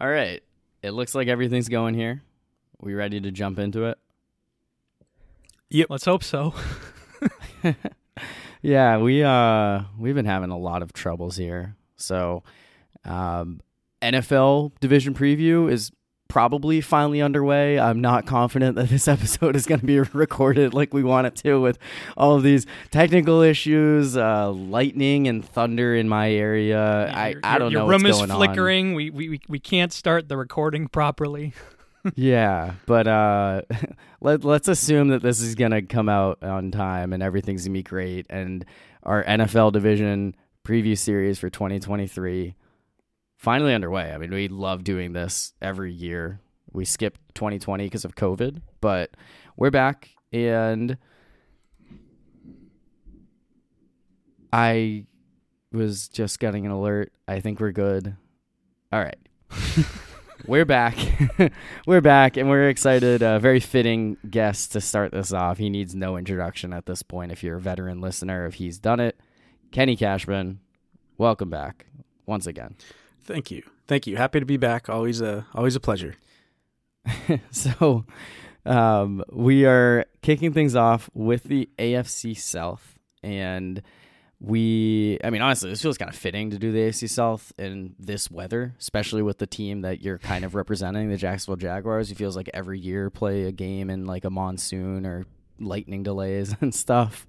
All right. It looks like everything's going here. We ready to jump into it? Yep. Let's hope so. yeah, we uh we've been having a lot of troubles here. So, um NFL division preview is probably finally underway. I'm not confident that this episode is going to be recorded like we want it to with all of these technical issues, uh, lightning and thunder in my area. I, I don't your know. Your room is flickering. We, we we can't start the recording properly. yeah, but uh, let let's assume that this is going to come out on time and everything's going to be great and our NFL division preview series for 2023 finally underway. I mean, we love doing this every year. We skipped 2020 because of COVID, but we're back and I was just getting an alert. I think we're good. All right. we're back. we're back and we're excited. A very fitting guest to start this off. He needs no introduction at this point if you're a veteran listener, if he's done it. Kenny Cashman, welcome back once again. Thank you. Thank you. Happy to be back. Always a always a pleasure. so um, we are kicking things off with the AFC South and we I mean honestly this feels kind of fitting to do the AFC South in this weather, especially with the team that you're kind of representing, the Jacksonville Jaguars. It feels like every year play a game in like a monsoon or lightning delays and stuff.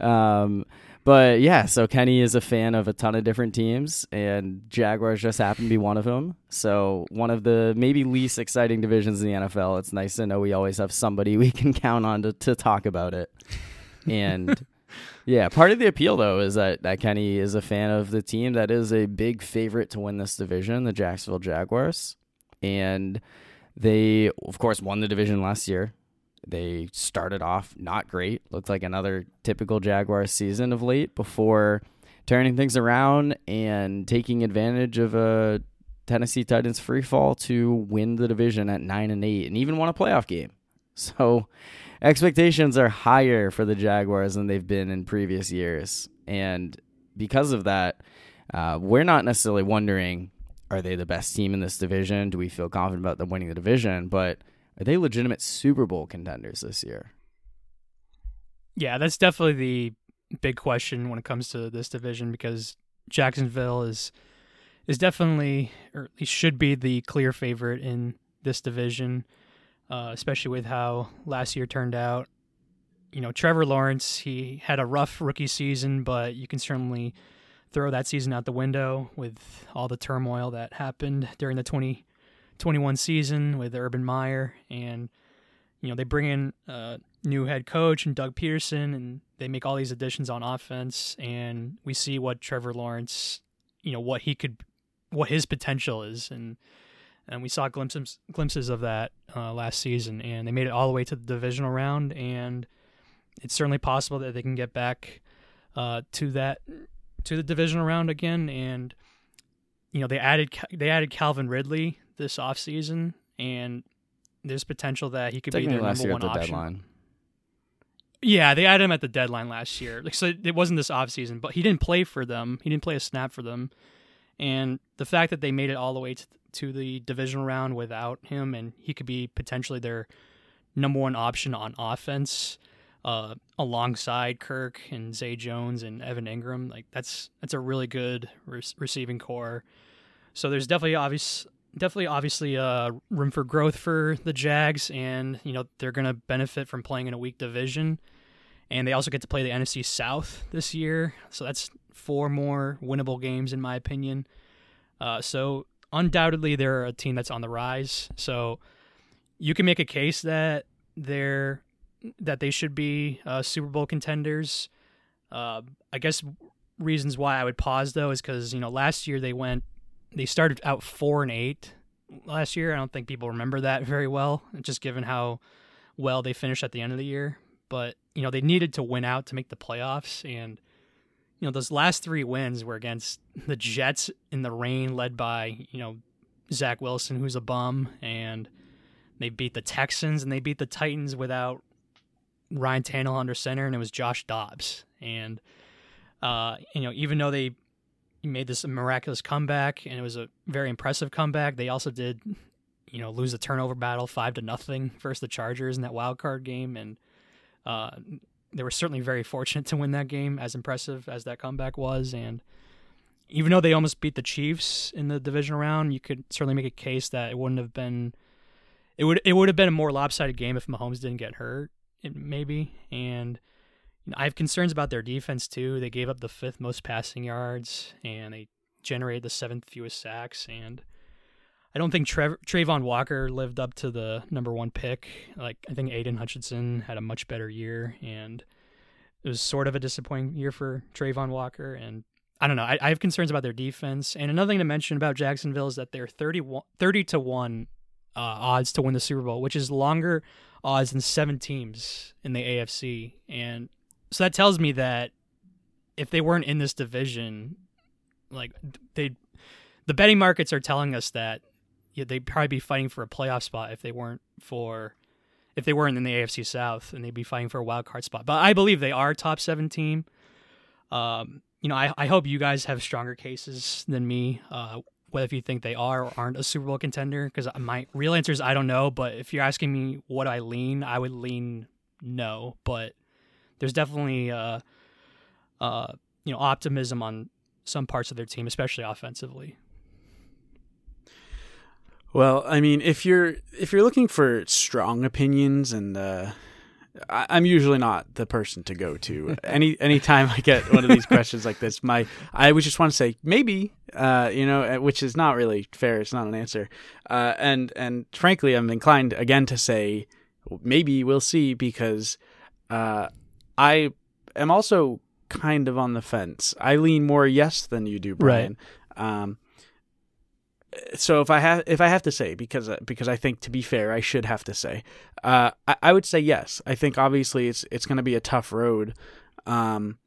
Um, but yeah, so Kenny is a fan of a ton of different teams, and Jaguars just happen to be one of them. So one of the maybe least exciting divisions in the NFL. It's nice to know we always have somebody we can count on to, to talk about it. And yeah, part of the appeal though is that, that Kenny is a fan of the team that is a big favorite to win this division, the Jacksonville Jaguars. And they of course won the division last year. They started off not great, looked like another typical Jaguars season of late before turning things around and taking advantage of a Tennessee Titans free fall to win the division at 9 and 8 and even won a playoff game. So expectations are higher for the Jaguars than they've been in previous years. And because of that, uh, we're not necessarily wondering are they the best team in this division? Do we feel confident about them winning the division? But are they legitimate Super Bowl contenders this year? Yeah, that's definitely the big question when it comes to this division because Jacksonville is is definitely or at least should be the clear favorite in this division, uh, especially with how last year turned out. You know, Trevor Lawrence, he had a rough rookie season, but you can certainly throw that season out the window with all the turmoil that happened during the 20 21 season with Urban Meyer, and you know they bring in a new head coach and Doug Pederson, and they make all these additions on offense, and we see what Trevor Lawrence, you know, what he could, what his potential is, and and we saw glimpses glimpses of that uh, last season, and they made it all the way to the divisional round, and it's certainly possible that they can get back uh, to that to the divisional round again, and you know they added they added Calvin Ridley this offseason, and there's potential that he could be their number one option. Deadline. Yeah, they added him at the deadline last year. Like, so it wasn't this offseason, but he didn't play for them. He didn't play a snap for them. And the fact that they made it all the way to, to the divisional round without him, and he could be potentially their number one option on offense, uh, alongside Kirk and Zay Jones and Evan Engram. like that's that's a really good re- receiving core. So there's definitely obvious definitely obviously uh, room for growth for the Jags, and you know they're going to benefit from playing in a weak division, and they also get to play the NFC South this year, so that's four more winnable games in my opinion. Uh, so undoubtedly they're a team that's on the rise. So you can make a case that they're that they should be uh, Super Bowl contenders. Uh, I guess reasons why I would pause though is because you know last year they went they started out four and eight last year. I don't think people remember that very well, just given how well they finished at the end of the year. But you know they needed to win out to make the playoffs, and you know those last three wins were against the Jets in the rain, led by you know Zach Wilson, who's a bum, and they beat the Texans and they beat the Titans without Ryan Tannehill under center, and it was Josh Dobbs. And uh, you know even though they made this miraculous comeback, and it was a very impressive comeback. They also did, you know, lose the turnover battle five to nothing versus the Chargers in that wild card game, and uh, they were certainly very fortunate to win that game. As impressive as that comeback was, and even though they almost beat the Chiefs in the division round, you could certainly make a case that it wouldn't have been. It would it would have been a more lopsided game if Mahomes didn't get hurt, maybe. And you know, I have concerns about their defense too. They gave up the fifth most passing yards, and they generated the seventh fewest sacks. And I don't think Trev- Travon Walker lived up to the number one pick. Like I think Aidan Hutchinson had a much better year, and it was sort of a disappointing year for Travon Walker. And I don't know. I, I, have concerns about their defense. And another thing to mention about Jacksonville is that they're 30, 30 to 1 uh, odds to win the Super Bowl, which is longer odds than seven teams in the AFC. And so that tells me that if they weren't in this division, like they, the betting markets are telling us that yeah, they'd probably be fighting for a playoff spot if they weren't for if they weren't in the AFC South and they'd be fighting for a wild card spot. But I believe they are a top seven team. Um, you know, I, I hope you guys have stronger cases than me. Uh, whether if you think they are or aren't a Super Bowl contender, because my real answer is I don't know. But if you're asking me what I lean, I would lean no. But there's definitely uh, uh, you know optimism on some parts of their team, especially offensively. Well, I mean, if you're if you're looking for strong opinions and uh, I, am usually not the person to go to. Any anytime I get one of these questions like this, my I would just want to say maybe, uh, you know, uh, which is not really fair. It's not an answer. Uh, and and frankly, I'm inclined again to say maybe we'll see because uh, I am also kind of on the fence. I lean more yes than you do, Brian. Right. Um, so if I have if I have to say because uh, because I think to be fair I should have to say uh, I, I, would say yes I think obviously it's it's going to be a tough road um,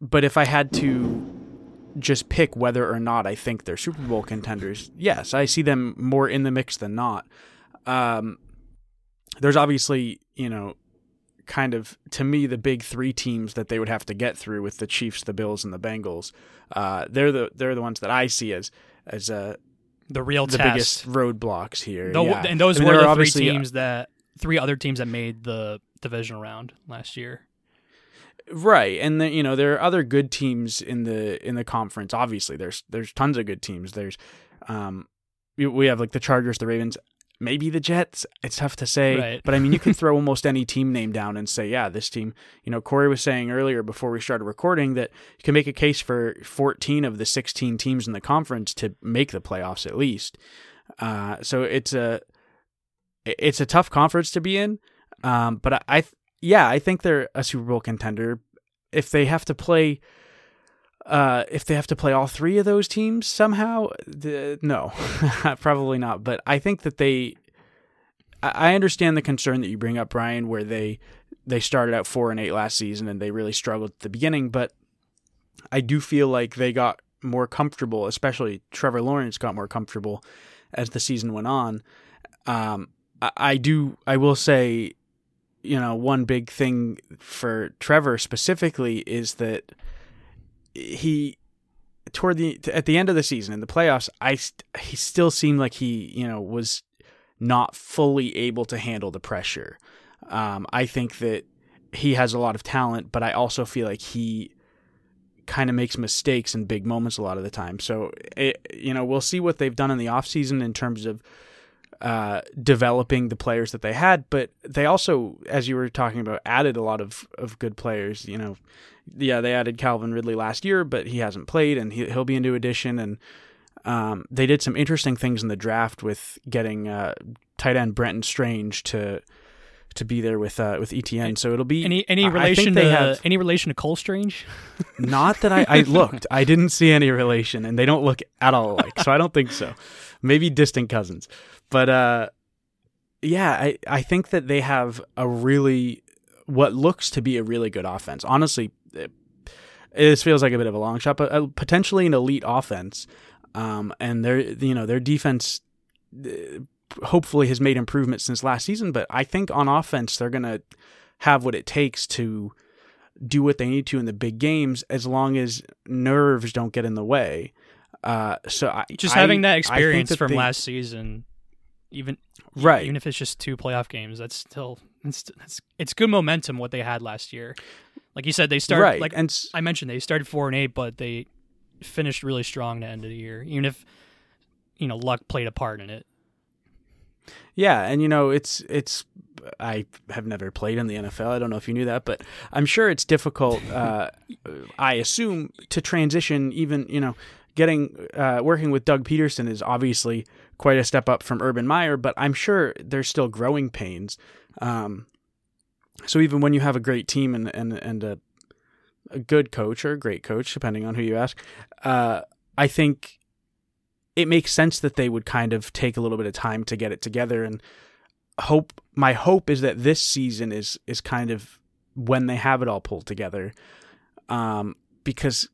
but if I had to just pick whether or not I think they're Super Bowl contenders yes I see them more in the mix than not um, there's obviously you know kind of to me the big three teams that they would have to get through with the Chiefs the Bills and the Bengals uh, they're the they're the ones that I see as as a the real the test. biggest roadblocks here. The, yeah. And those I mean, were the three uh, teams that three other teams that made the divisional round last year. Right, and the, you know there are other good teams in the in the conference. Obviously, there's there's tons of good teams. There's um, we have like the Chargers, the Ravens maybe the Jets. It's tough to say, right. but I mean, you can throw almost any team name down and say, yeah, this team. You know, Corey was saying earlier before we started recording that you can make a case for 14 of the 16 teams in the conference to make the playoffs at least. Uh, so it's a it's a tough conference to be in, um, but I, I yeah, I think they're a Super Bowl contender if they have to play uh, if they have to play all three of those teams somehow, no, probably not. But I think that they, I understand the concern that you bring up, Brian, where they they started out four and eight last season and they really struggled at the beginning. But I do feel like they got more comfortable, especially Trevor Lawrence got more comfortable as the season went on. Um, I, I do, I will say, you know, one big thing for Trevor specifically is that he toward the at the end of the season in the playoffs, I he still seemed like he you know was not fully able to handle the pressure. Um, I think that he has a lot of talent, but I also feel like he kind of makes mistakes in big moments a lot of the time. So it, you know we'll see what they've done in the offseason in terms of uh, developing the players that they had, but they also, as you were talking about, added a lot of, of good players. You know, yeah, they added Calvin Ridley last year, but he hasn't played, and he, will be a new addition. And um, they did some interesting things in the draft with getting uh, tight end Brenton Strange to to be there with uh, with ETN. So it'll be any any relation to have, any relation to Cole Strange? not that I, I looked, I didn't see any relation, and they don't look at all alike. So I don't think so. Maybe distant cousins, but uh, yeah, I I think that they have a really what looks to be a really good offense. Honestly, it, this feels like a bit of a long shot, but uh, potentially an elite offense. Um, and their you know their defense uh, hopefully has made improvements since last season. But I think on offense they're gonna have what it takes to do what they need to in the big games as long as nerves don't get in the way. Uh, so I, just I- having that experience that from they- last season, even Right. even if it's just two playoff games, that's still it's it's, it's good momentum what they had last year. Like you said, they started right, like and I mentioned they started four and eight, but they finished really strong to end of the year, even if you know luck played a part in it. Yeah, and you know, it's it's I have never played in the NFL. I don't know if you knew that, but I'm sure it's difficult. Uh, I assume to transition, even you know, getting uh, working with Doug Pederson is obviously quite a step up from Urban Meyer, but I'm sure there's still growing pains. Um, so even when you have a great team and and and a a good coach or a great coach, depending on who you ask, uh, I think it makes sense that they would kind of take a little bit of time to get it together and hope my hope is that this season is is kind of when they have it all pulled together um because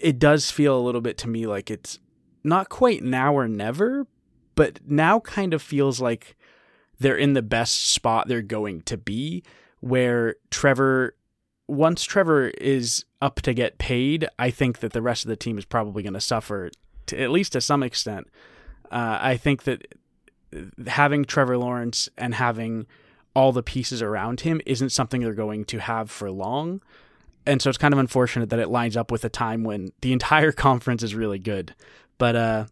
it does feel a little bit to me like it's not quite now or never but now kind of feels like they're in the best spot they're going to be where Trevor once Trevor is up to get paid I think that the rest of the team is probably going to suffer to, at least to some extent. Uh, I think that having Trevor Lawrence and having all the pieces around him isn't something they're going to have for long. And so it's kind of unfortunate that it lines up with a time when the entire conference is really good. But uh,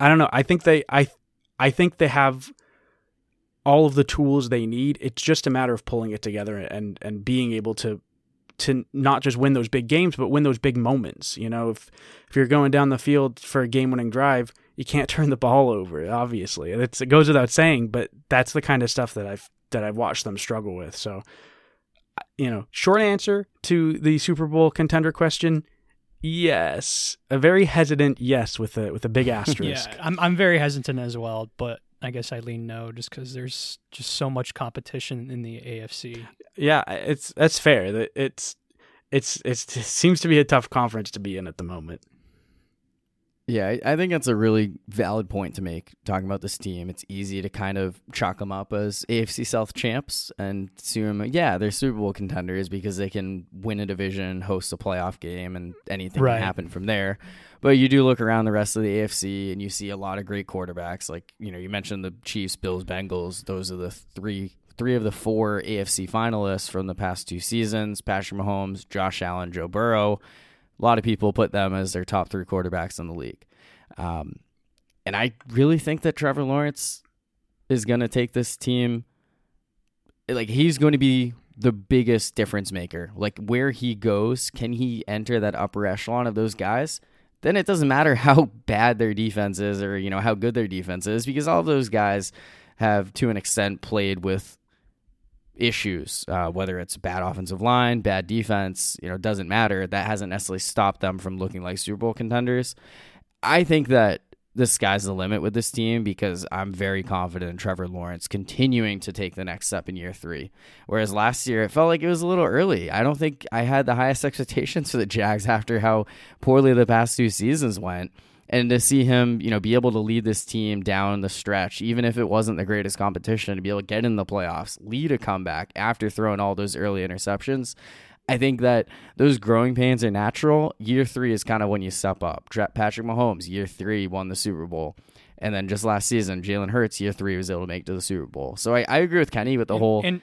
I don't know. I think they I I think they have all of the tools they need. It's just a matter of pulling it together and and being able to to not just win those big games, but win those big moments. You know, if if you're going down the field for a game-winning drive, you can't turn the ball over. Obviously, it's, it goes without saying, but that's the kind of stuff that I've that I've watched them struggle with. So, you know, short answer to the Super Bowl contender question: yes, a very hesitant yes with a with a big asterisk. Yeah, I'm I'm very hesitant as well, but I guess I lean no just because there's just so much competition in the AFC. yeah, it's that's fair. It's it's it's it seems to be a tough conference to be in at the moment. Yeah, I- think that's a really valid point to make. Talking about this team, it's easy to kind of chalk them up as AFC South champs and assume, yeah, they're Super Bowl contenders because they can win a division, host a playoff game, and anything Right. can happen from there. But you do look around the rest of the AFC and you see a lot of great quarterbacks. Like you know, you mentioned the Chiefs, Bills, Bengals. Those are the three three of the four AFC finalists from the past two seasons: Patrick Mahomes, Josh Allen, Joe Burrow. A lot of people put them as their top three quarterbacks in the league. Um, and I really think that Trevor Lawrence is going to take this team. Like, he's going to be the biggest difference maker. Like, where he goes, can he enter that upper echelon of those guys? Then it doesn't matter how bad their defense is or, you know, how good their defense is because all those guys have, to an extent, played with issues, uh, whether it's bad offensive line, bad defense, you know, doesn't matter. That hasn't necessarily stopped them from looking like Super Bowl contenders. I think that the sky's the limit with this team because I'm very confident in Trevor Lawrence continuing to take the next step in year three. Whereas last year, it felt like it was a little early. I don't think I had the highest expectations for the Jags after how poorly the past two seasons went and to see him, you know, be able to lead this team down the stretch, even if it wasn't the greatest competition, to be able to get in the playoffs, lead a comeback after throwing all those early interceptions. I think that those growing pains are natural. Year three is kind of when you step up. Patrick Mahomes, year three, won the Super Bowl. And then just last season, Jalen Hurts, year three, was able to make it to the Super Bowl. So I, I agree with Kenny with the whole and,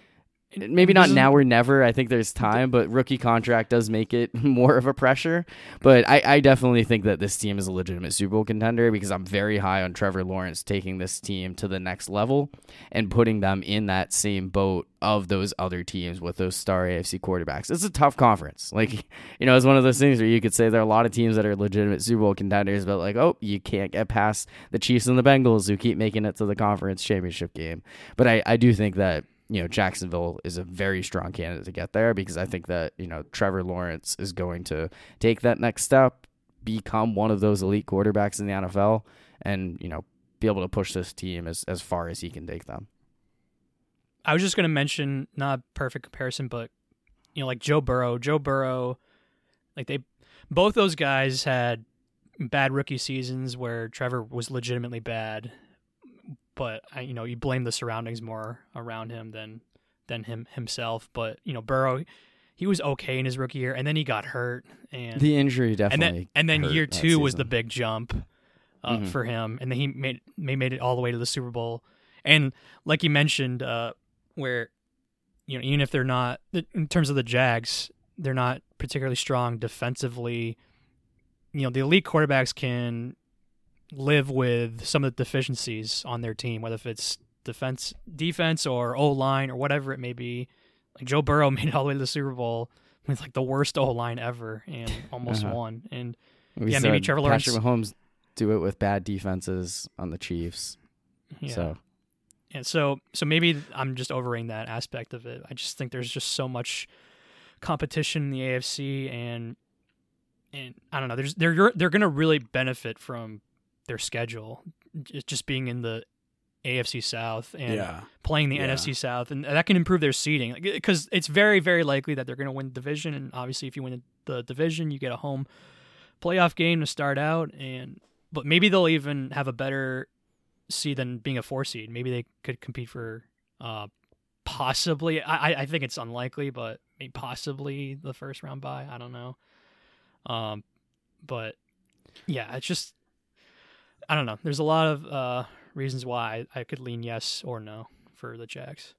maybe not mm-hmm. now or never. I think there's time, but rookie contract does make it more of a pressure. But I, I definitely think that this team is a legitimate Super Bowl contender because I'm very high on Trevor Lawrence taking this team to the next level and putting them in that same boat of those other teams with those star AFC quarterbacks. It's a tough conference. Like, you know, it's one of those things where you could say there are a lot of teams that are legitimate Super Bowl contenders, but like, oh, you can't get past the Chiefs and the Bengals who keep making it to the conference championship game. But I, I do think that you know Jacksonville is a very strong candidate to get there because I think that you know Trevor Lawrence is going to take that next step, become one of those elite quarterbacks in the NFL, and you know be able to push this team as as far as he can take them. I was just going to mention not a perfect comparison, but you know, like Joe Burrow. Joe Burrow, like they, both those guys had bad rookie seasons where Trevor was legitimately bad, but you know, you blame the surroundings more around him than than him himself. But you know, Burrow, he was okay in his rookie year, and then he got hurt, and The injury and definitely. then and then year two was the big jump uh, Mhm. for him, and then he made they made it all the way to the Super Bowl, and like you mentioned, uh, where you know even if they're not in terms of the Jags, they're not particularly strong defensively. You know the elite quarterbacks can live with some of the deficiencies on their team, whether if it's defense, defense, or O line, or whatever it may be. Like Joe Burrow made it all the way to the Super Bowl with like the worst O line ever and almost Uh-huh. won. And We yeah, maybe Trevor Patrick Mahomes do it with bad defenses on the Chiefs. yeah, So and so so maybe I'm just overrating that aspect of it. I just think there's just so much competition in the AFC, and and I don't know. There's they're they're going to really benefit from their schedule, just being in the AFC South and yeah. playing the Yeah. NFC South, and that can improve their seeding. Because it's very, very likely that they're going to win the division, and obviously, if you win the division, you get a home playoff game to start out, and but maybe they'll even have a better seed than being a four seed. Maybe they could compete for uh, possibly. I, I- I think it's unlikely, but maybe possibly the first round bye. I don't know. Um, but yeah, it's just I don't know. There's a lot of uh reasons why I could lean yes or no for the Jags.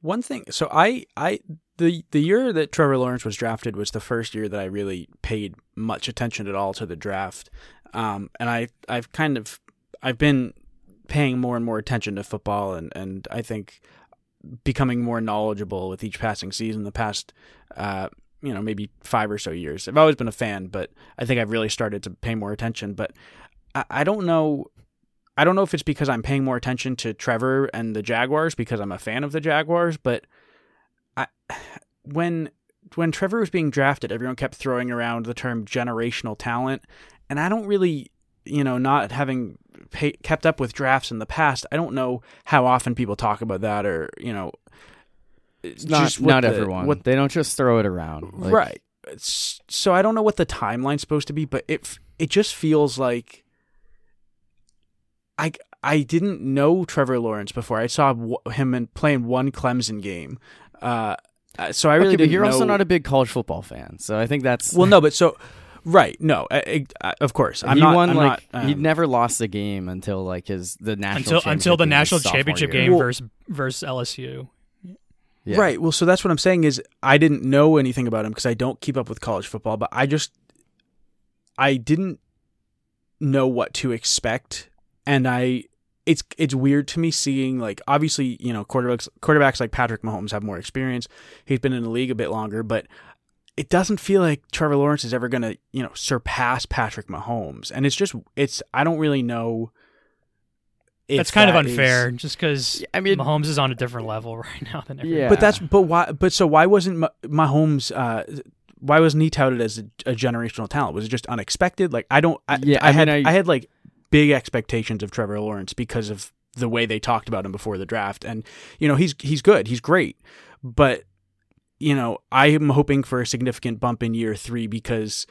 One thing, so I, I, the the year that Trevor Lawrence was drafted was the first year that I really paid much attention at all to the draft, um, and I, I've kind of, I've been paying more and more attention to football, and and I think becoming more knowledgeable with each passing season. The past, uh, you know, maybe five or so years. I've always been a fan, but I think I've really started to pay more attention. But I, I don't know. I don't know if it's because I'm paying more attention to Trevor and the Jaguars because I'm a fan of the Jaguars, but I when when Trevor was being drafted, everyone kept throwing around the term generational talent, and I don't really, you know, not having pay, kept up with drafts in the past, I don't know how often people talk about that or, you know, it's not just not the- everyone. what they don't just throw it around. Like, right. It's- So I don't know what the timeline's supposed to be, but it it just feels like I I didn't know Trevor Lawrence before. I saw him in playing one Clemson game. Uh, so I really okay, but didn't you're know. also not a big college football fan, so I think that's well, no, but so right, no, I, I, of course, I'm he not. won I'm like not, he um, never lost a game until like his the national until until the championship game national championship game Well- versus versus LSU. Yeah. Right. Well, so that's what I'm saying is I didn't know anything about him because I don't keep up with college football, but I just I didn't know what to expect, and I it's it's weird to me seeing like obviously you know quarterbacks quarterbacks like Patrick Mahomes have more experience. He's been in the league a bit longer, but it doesn't feel like Trevor Lawrence is ever going to you know surpass Patrick Mahomes, and it's just it's I don't really know. If That's kind of that is- unfair, just because I mean, Mahomes is on a different level right now than everyone. Yeah. But that's but why? But so why wasn't Ma- Mahomes? Uh, why wasn't he touted as a, a generational talent? Was it just unexpected? Like I don't. I, Yeah, I, I had I- I had like big expectations of Trevor Lawrence because of the way they talked about him before the draft, and you know he's he's good, he's great, but you know I am hoping for a significant bump in year three because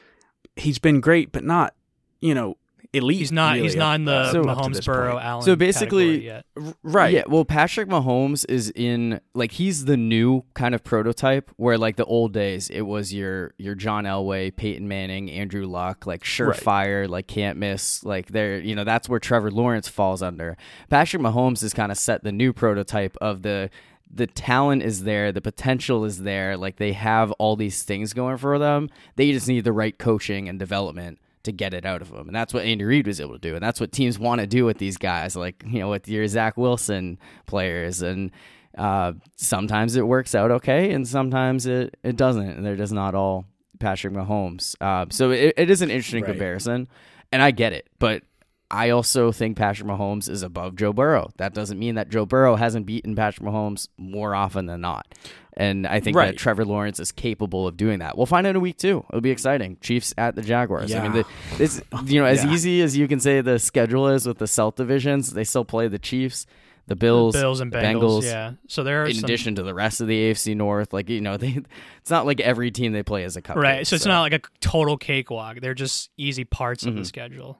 he's been great, but not you know elite. he's not he's not in the up Mahomes this Burrow point. Allen. So basically- yet. Right? Yeah, well, Patrick Mahomes is in like he's the new kind of prototype where like the old days it was your your John Elway, Peyton Manning, Andrew Luck, like surefire, like can't miss, like there, you know, that's where Trevor Lawrence falls under. Patrick Mahomes has kind of set the new prototype of the the talent is there, the potential is there, like they have all these things going for them. They just need the right coaching and development to get it out of them. And that's what Andy Reid was able to do. And that's what teams want to do with these guys, like, you know, with your Zach Wilson players. And uh, sometimes it works out okay, and sometimes it, it doesn't. And they're just not all Patrick Mahomes. Uh, so it, it is an interesting Right. comparison. And I get it. But I also think Patrick Mahomes is above Joe Burrow. That doesn't mean that Joe Burrow hasn't beaten Patrick Mahomes more often than not. And I think Right. that Trevor Lawrence is capable of doing that. We'll find out in week two. It'll be exciting. Chiefs at the Jaguars. I mean, Yeah. the, this you know as Yeah. easy as you can say the schedule is with the South divisions, they still play the Chiefs, the Bills, Bills and the Bengals, Bengals. yeah. So there are In some, addition to the rest of the AFC North, like you know, they it's not like every team they play is a cup. right. So it's not like a total cakewalk. They're just easy parts of the Mhm. schedule.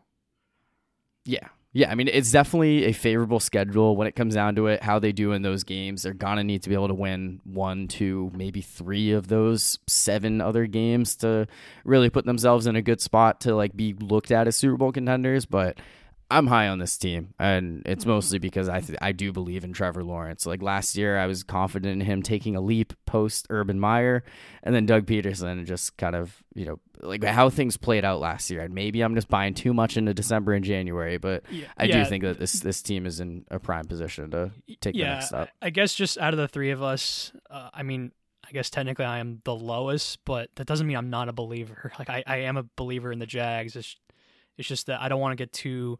Yeah. Yeah, I mean it's definitely a favorable schedule when it comes down to it. How they do in those games, they're gonna need to be able to win one, two, maybe three of those seven other games to really put themselves in a good spot to like be looked at as Super Bowl contenders. But I'm high on this team, and it's mostly because I th- I do believe in Trevor Lawrence. Like last year, I was confident in him taking a leap post Urban Meyer, and then Doug Pederson just kind of you know like how things played out last year. And maybe I'm just buying too much into December and January, but Yeah, I yeah, do think that this this team is in a prime position to take the next step. I I guess just out of the three of us, uh, I mean, I guess technically I am the lowest, but that doesn't mean I'm not a believer. Like I, I am a believer in the Jags. It's, it's just that I don't want to get too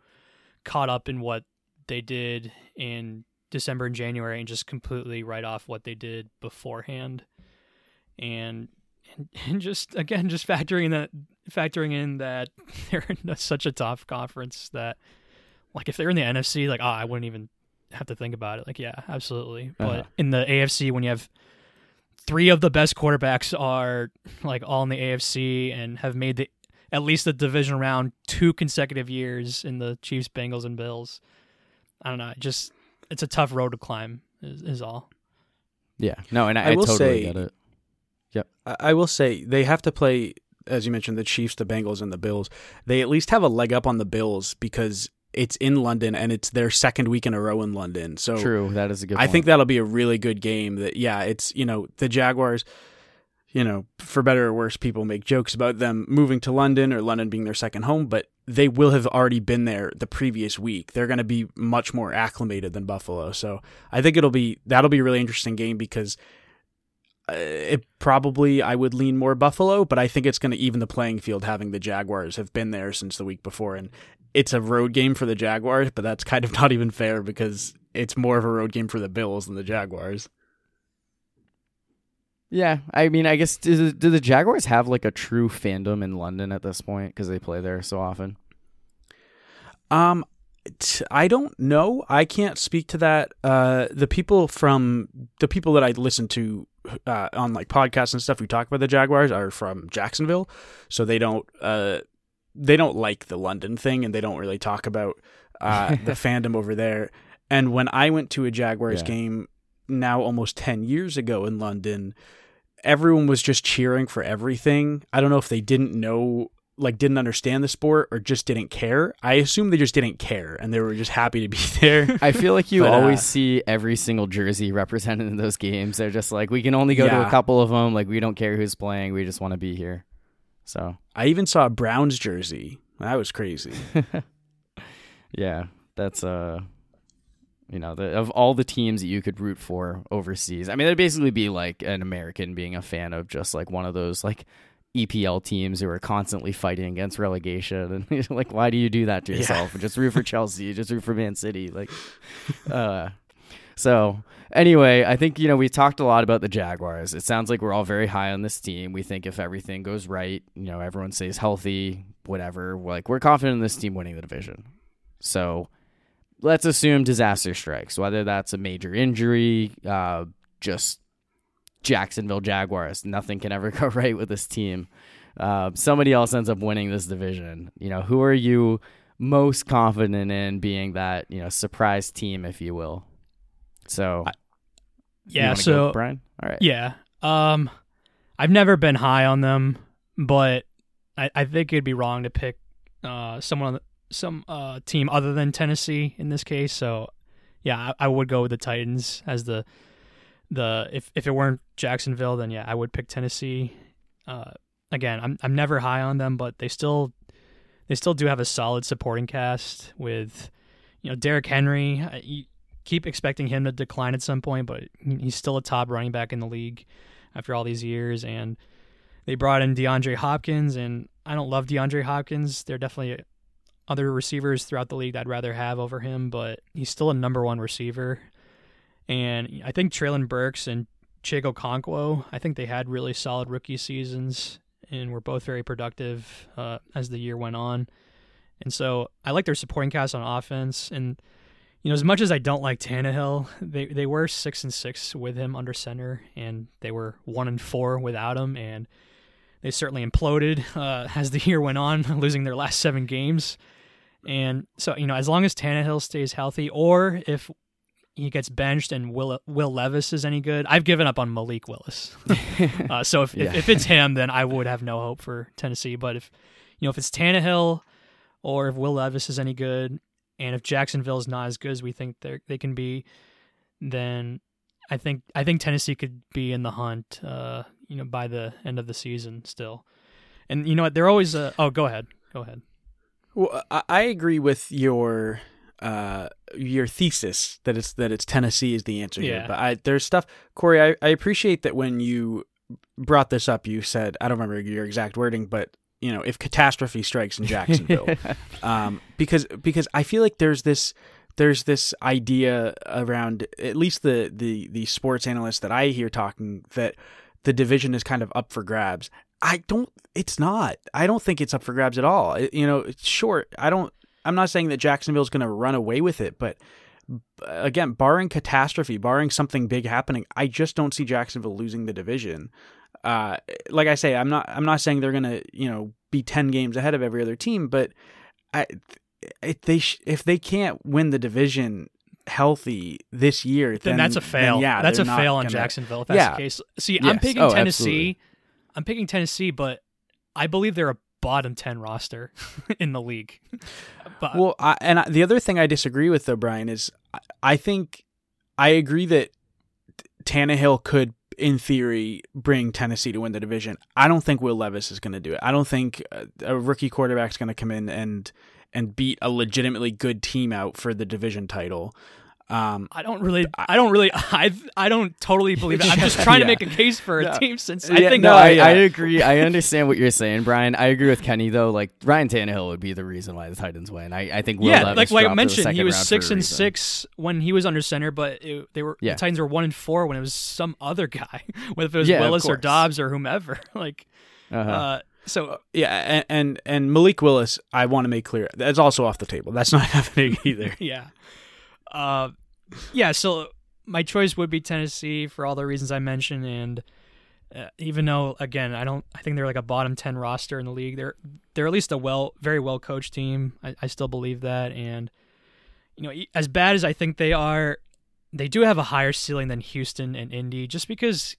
caught up in what they did in December and January and just completely write off what they did beforehand. And and, and just again, just factoring that factoring in that they're in such a tough conference that like if they're in the NFC, like oh, I wouldn't even have to think about it. Like yeah, absolutely. But Uh-huh. in the AFC, when you have three of the best quarterbacks are like all in the AFC and have made the at least the division round two consecutive years in the Chiefs, Bengals, and Bills. I don't know. it Just it's a tough road to climb. Is, is all. Yeah, no, and I, I I will totally say- get it. I I will say they have to play, as you mentioned, the Chiefs, the Bengals, and the Bills. They at least have a leg up on the Bills because it's in London and it's their second week in a row in London. So True, that is a good. I point. think that'll be a really good game. That yeah, it's you know the Jaguars. You know, for better or worse, people make jokes about them moving to London or London being their second home, but they will have already been there the previous week. They're going to be much more acclimated than Buffalo. So I think it'll be that'll be a really interesting game because uh, it probably I would lean more Buffalo, but I think it's going to even the playing field having the Jaguars have been there since the week before, and it's a road game for the Jaguars, but that's kind of not even fair because it's more of a road game for the Bills than the Jaguars. Yeah, I mean, I guess do the, do the Jaguars have like a true fandom in London at this point because they play there so often? Um, t- I don't know. I can't speak to that. Uh, the people from the people that I listen to uh, on like podcasts and stuff who talk about the Jaguars are from Jacksonville, so they don't uh they don't like the London thing and they don't really talk about uh the fandom over there. And when I went to a Jaguars Yeah. game now almost 10 years ago in London, everyone was just cheering for everything. I don't know if they didn't know like didn't understand the sport or just didn't care. I assume they just didn't care and they were just happy to be there. I feel like you But, uh, always see every single jersey represented in those games. They're just like, we can only go to a couple of them. Like, we don't care who's playing. We just want to be here. So, I even saw a Browns jersey. That was crazy. yeah, that's uh, you know, the, of all the teams that you could root for overseas. I mean, it'd basically be like an American being a fan of just like one of those like EPL teams who are constantly fighting against relegation. And like, why do you do that to Yeah. yourself? Just root for Chelsea. Just root for Man City. Like, uh, so anyway, I think you know we talked a lot about the Jaguars. It sounds like we're all very high on this team. We think if everything goes right, you know, everyone stays healthy, whatever. Like we're confident in this team winning the division. So let's assume disaster strikes, whether that's a major injury, uh, just Jacksonville Jaguars. Nothing can ever go right with this team. Uh, somebody else ends up winning this division. You know, who are you most confident in being that you know surprise team, if you will? So, you Yeah. wanna go, So Brian, all right, Yeah. Um, I've never been high on them, but I, I think it'd be wrong to pick uh someone on the, some uh team other than Tennessee in this case. So, yeah, I, I would go with the Titans as the the if if it weren't Jacksonville, then yeah, I would pick Tennessee. Uh, again, I'm I'm never high on them, but they still they still do have a solid supporting cast with you know Derrick Henry. You keep expecting him to decline at some point, but he's still a top running back in the league after all these years. And they brought in DeAndre Hopkins, and I don't love DeAndre Hopkins. They're definitely other receivers throughout the league that I'd rather have over him, but he's still a number one receiver. And I think Treylon Burks and Chig Okonkwo, I think they had really solid rookie seasons and were both very productive uh, as the year went on. And so I like their supporting cast on offense. And you know, as much as I don't like Tannehill, they they were six and six with him under center, and they were one and four without him, and they certainly imploded uh, as the year went on, losing their last seven games. And so, you know, as long as Tannehill stays healthy, or if he gets benched and Will Will Levis is any good, I've given up on Malik Willis. uh, so if, Yeah. if if it's him, then I would have no hope for Tennessee. But if you know if it's Tannehill or if Will Levis is any good, and if Jacksonville is not as good as we think they they can be, then I think I think Tennessee could be in the hunt. Uh, you know, by the end of the season still. And you know what? They're always. Uh, oh, go ahead. Go ahead. Well, I, agree with your uh, your thesis that it's that it's Tennessee is the answer here. But I, there's stuff, Corey. I, I appreciate that when you brought this up, you said I don't remember your exact wording, but you know, if catastrophe strikes in Jacksonville, um, because because I feel like there's this there's this idea around at least the the the sports analysts that I hear talking that the division is kind of up for grabs. I don't. It's not. I don't think it's up for grabs at all. It- you know, it's short. I don't. I'm not saying that Jacksonville's going to run away with it, but again, barring catastrophe, barring something big happening, I just don't see Jacksonville losing the division. Uh, like I say, I'm not. I'm not saying they're going to, you know, be ten games ahead of every other team, but I, if they sh- if they can't win the division healthy this year, Then, then, that's a fail. yeah, that's a fail on gonna- Jacksonville if that's Yeah. the case. See, I'm picking Oh, Tennessee. absolutely. I'm picking Tennessee, but I believe they're a bottom ten roster in the league. But Well, I, and I, the other thing I disagree with though, Brian, is I, I think I agree that Tannehill could, in theory, bring Tennessee to win the division. I don't think Will Levis is going to do it. I don't think uh, a rookie quarterback is going to come in and and beat a legitimately good team out for the division title. Um, I don't really, I don't really, I, I don't totally believe it. I'm just trying to make a case for a Yeah. team since I Yeah, think no, uh, I, yeah. I agree. I understand what you're saying, Brian. I agree with Kenny though. Like Ryan Tannehill would be the reason why the Titans win. I, I think Will yeah, Levis like like I dropped to the mentioned, he was six and reason. six when he was under center, but it, they were Yeah. the Titans were one and four when it was some other guy, whether it was Yeah, Willis or. Dobbs or whomever. like, Uh-huh. uh, so yeah, and, and and Malik Willis, I want to make clear that's also off the table. That's not happening either. yeah, uh, yeah. So my choice would be Tennessee for all the reasons I mentioned, and uh, even though again I don't, I think they're like a bottom ten roster in the league. They're they're at least a well, very well coached team. I, I still believe that, and you know, as bad as I think they are, they do have a higher ceiling than Houston and Indy, just because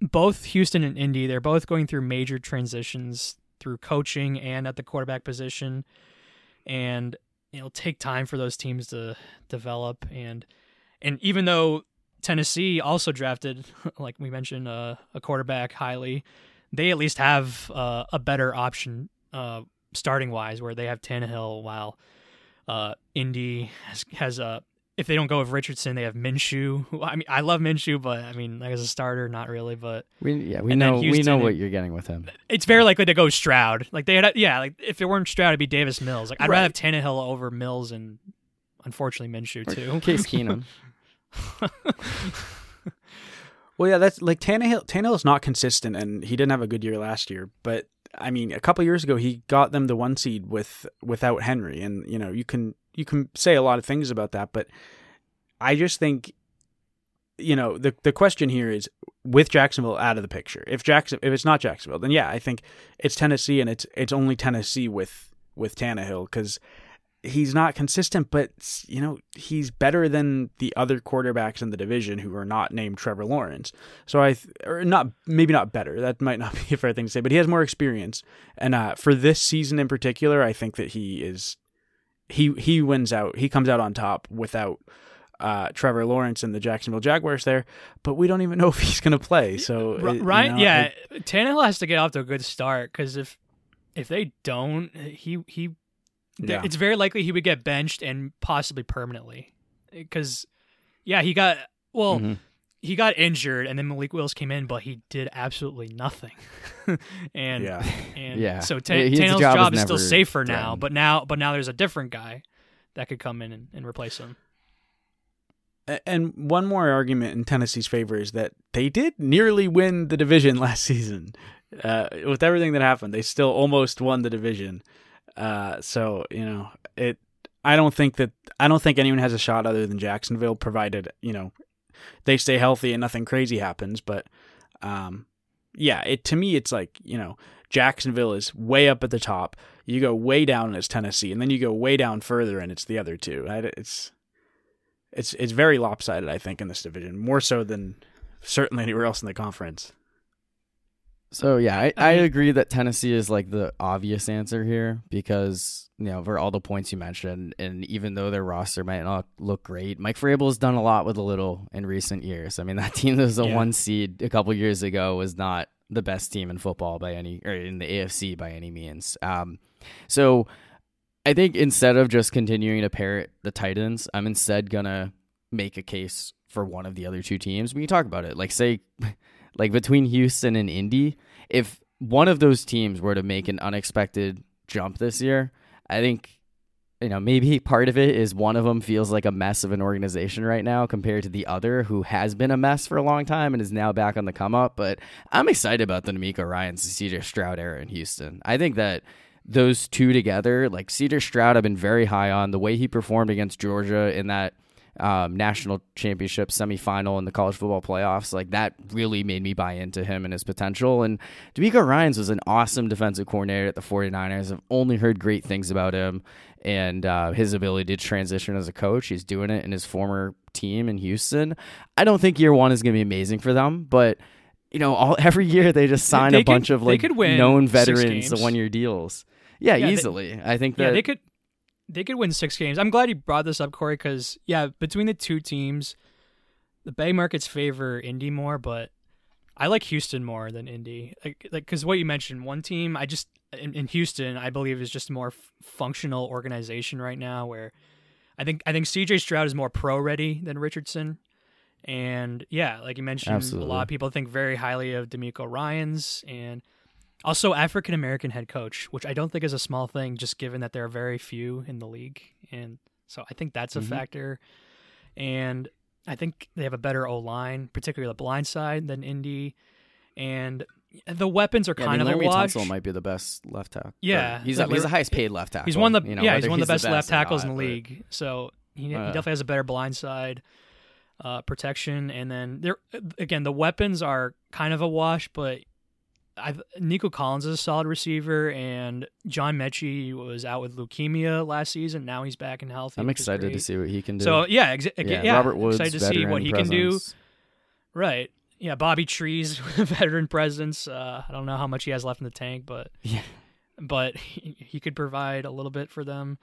both Houston and Indy they're both going through major transitions through coaching and at the quarterback position, and it'll take time for those teams to develop and and even though Tennessee also drafted, like we mentioned, uh, a quarterback highly, they at least have uh, a better option uh, starting wise, where they have Tannehill, while uh, Indy has, has a. If they don't go with Richardson, they have Minshew. I mean, I love Minshew, but I mean, like as a starter, not really. But we yeah we and then know we know what you're getting with him. it's very likely to go Stroud. Like they had, yeah. Like if it weren't Stroud, it'd be Davis Mills. Like I'd rather have Tannehill over Mills and unfortunately Minshew too. Case Keenum. Well, yeah, that's like Tannehill. Tannehill's not consistent, and he didn't have a good year last year. But I mean, a couple years ago, he got them the one seed with without Henry, and you know, you can you can say a lot of things about that, but I just think, you know, the the question here is with Jacksonville out of the picture. If Jackson, if it's not Jacksonville, then yeah, I think it's Tennessee, and it's it's only Tennessee with with Tannehill because he's not consistent, but you know he's better than the other quarterbacks in the division who are not named Trevor Lawrence. So I, or not maybe not better. That might not be a fair thing to say, but he has more experience. And uh, for this season in particular, I think that he is he he wins out. He comes out on top without. Uh, Trevor Lawrence and the Jacksonville Jaguars there, but we don't even know if he's going to play. So R- it- you know, yeah, it- Tannehill has to get off to a good start because if if they don't, he he, Yeah. it's very likely he would get benched and possibly permanently. Because yeah, he got well, Mhm. He got injured, and then Malik Willis came in, but he did absolutely nothing. and yeah. and Yeah. so Yeah, Tannehill's job job, is is still never safer now, but now but now there's a different guy that could come in and, and replace him. And one more argument in Tennessee's favor is that they did nearly win the division last season. Uh, with everything that happened, they still almost won the division. Uh, so you know, it. I don't think that I don't think anyone has a shot other than Jacksonville, provided you know they stay healthy and nothing crazy happens. But um, yeah, it to me it's like you know Jacksonville is way up at the top. You go way down and it's Tennessee, and then you go way down further and it's the other two. It's it's it's very lopsided, I think, in this division, more so than certainly anywhere else in the conference. So yeah, I, I agree that Tennessee is like the obvious answer here because you know for all the points you mentioned, and even though their roster might not look great, Mike Vrabel has done a lot with a little in recent years. I mean, that team that was a yeah. one seed a couple years ago was not the best team in football by any or in the AFC by any means. Um, so I think instead of just continuing to parrot the Titans, I'm instead gonna make a case for one of the other two teams. We can talk about it. Like say like between Houston and Indy, if one of those teams were to make an unexpected jump this year, I think you know maybe part of it is one of them feels like a mess of an organization right now compared to the other who has been a mess for a long time and is now back on the come up. But I'm excited about the DeMeco Ryans, C.J. Stroud era in Houston. I think that those two together, like C.J. Stroud, I've been very high on the way he performed against Georgia in that um, national championship semifinal in the college football playoffs. Like that really made me buy into him and his potential. And DeMeco Ryans was an awesome defensive coordinator at the 49ers. I've only heard great things about him and uh, his ability to transition as a coach. He's doing it in his former team in Houston. I don't think year one is going to be amazing for them, but you know, all every year they just sign they a could, bunch of like known veterans the one year deals. Yeah, yeah easily. They, I think that yeah, they could they could win six games. I'm glad you brought this up, Corey, because yeah, between the two teams, the Bay markets favor Indy more, but I like Houston more than Indy. Like, because what you mentioned, one team, I just in, in Houston, I believe is just more f- functional organization right now. Where I think I think CJ Stroud is more pro ready than Richardson, and yeah, like you mentioned, Absolutely. a lot of people think very highly of DeMeco Ryans and also, African American head coach, which I don't think is a small thing, just given that there are very few in the league, and so I think that's a mm-hmm. factor. And I think they have a better O line, particularly the blind side, than Indy, and the weapons are yeah, kind I mean, of Laremy a wash. Tunsil might be the best left tackle. Yeah, he's like, he's the highest paid left tackle. He's one of the you know, yeah he's one of the best, best left tackles not, in the league. So he, uh, he, definitely has a better blind side uh, protection. And then there again, the weapons are kind of a wash, but I've, Nico Collins is a solid receiver, and John Metchie was out with leukemia last season. Now he's back and healthy. I'm excited to see what he can do. So yeah, exa- yeah, yeah, Robert Woods, excited to see what he presence. can do. Right. Yeah, Bobby Trees, veteran presence. Uh, I don't know how much he has left in the tank, but yeah, but he, he could provide a little bit for them.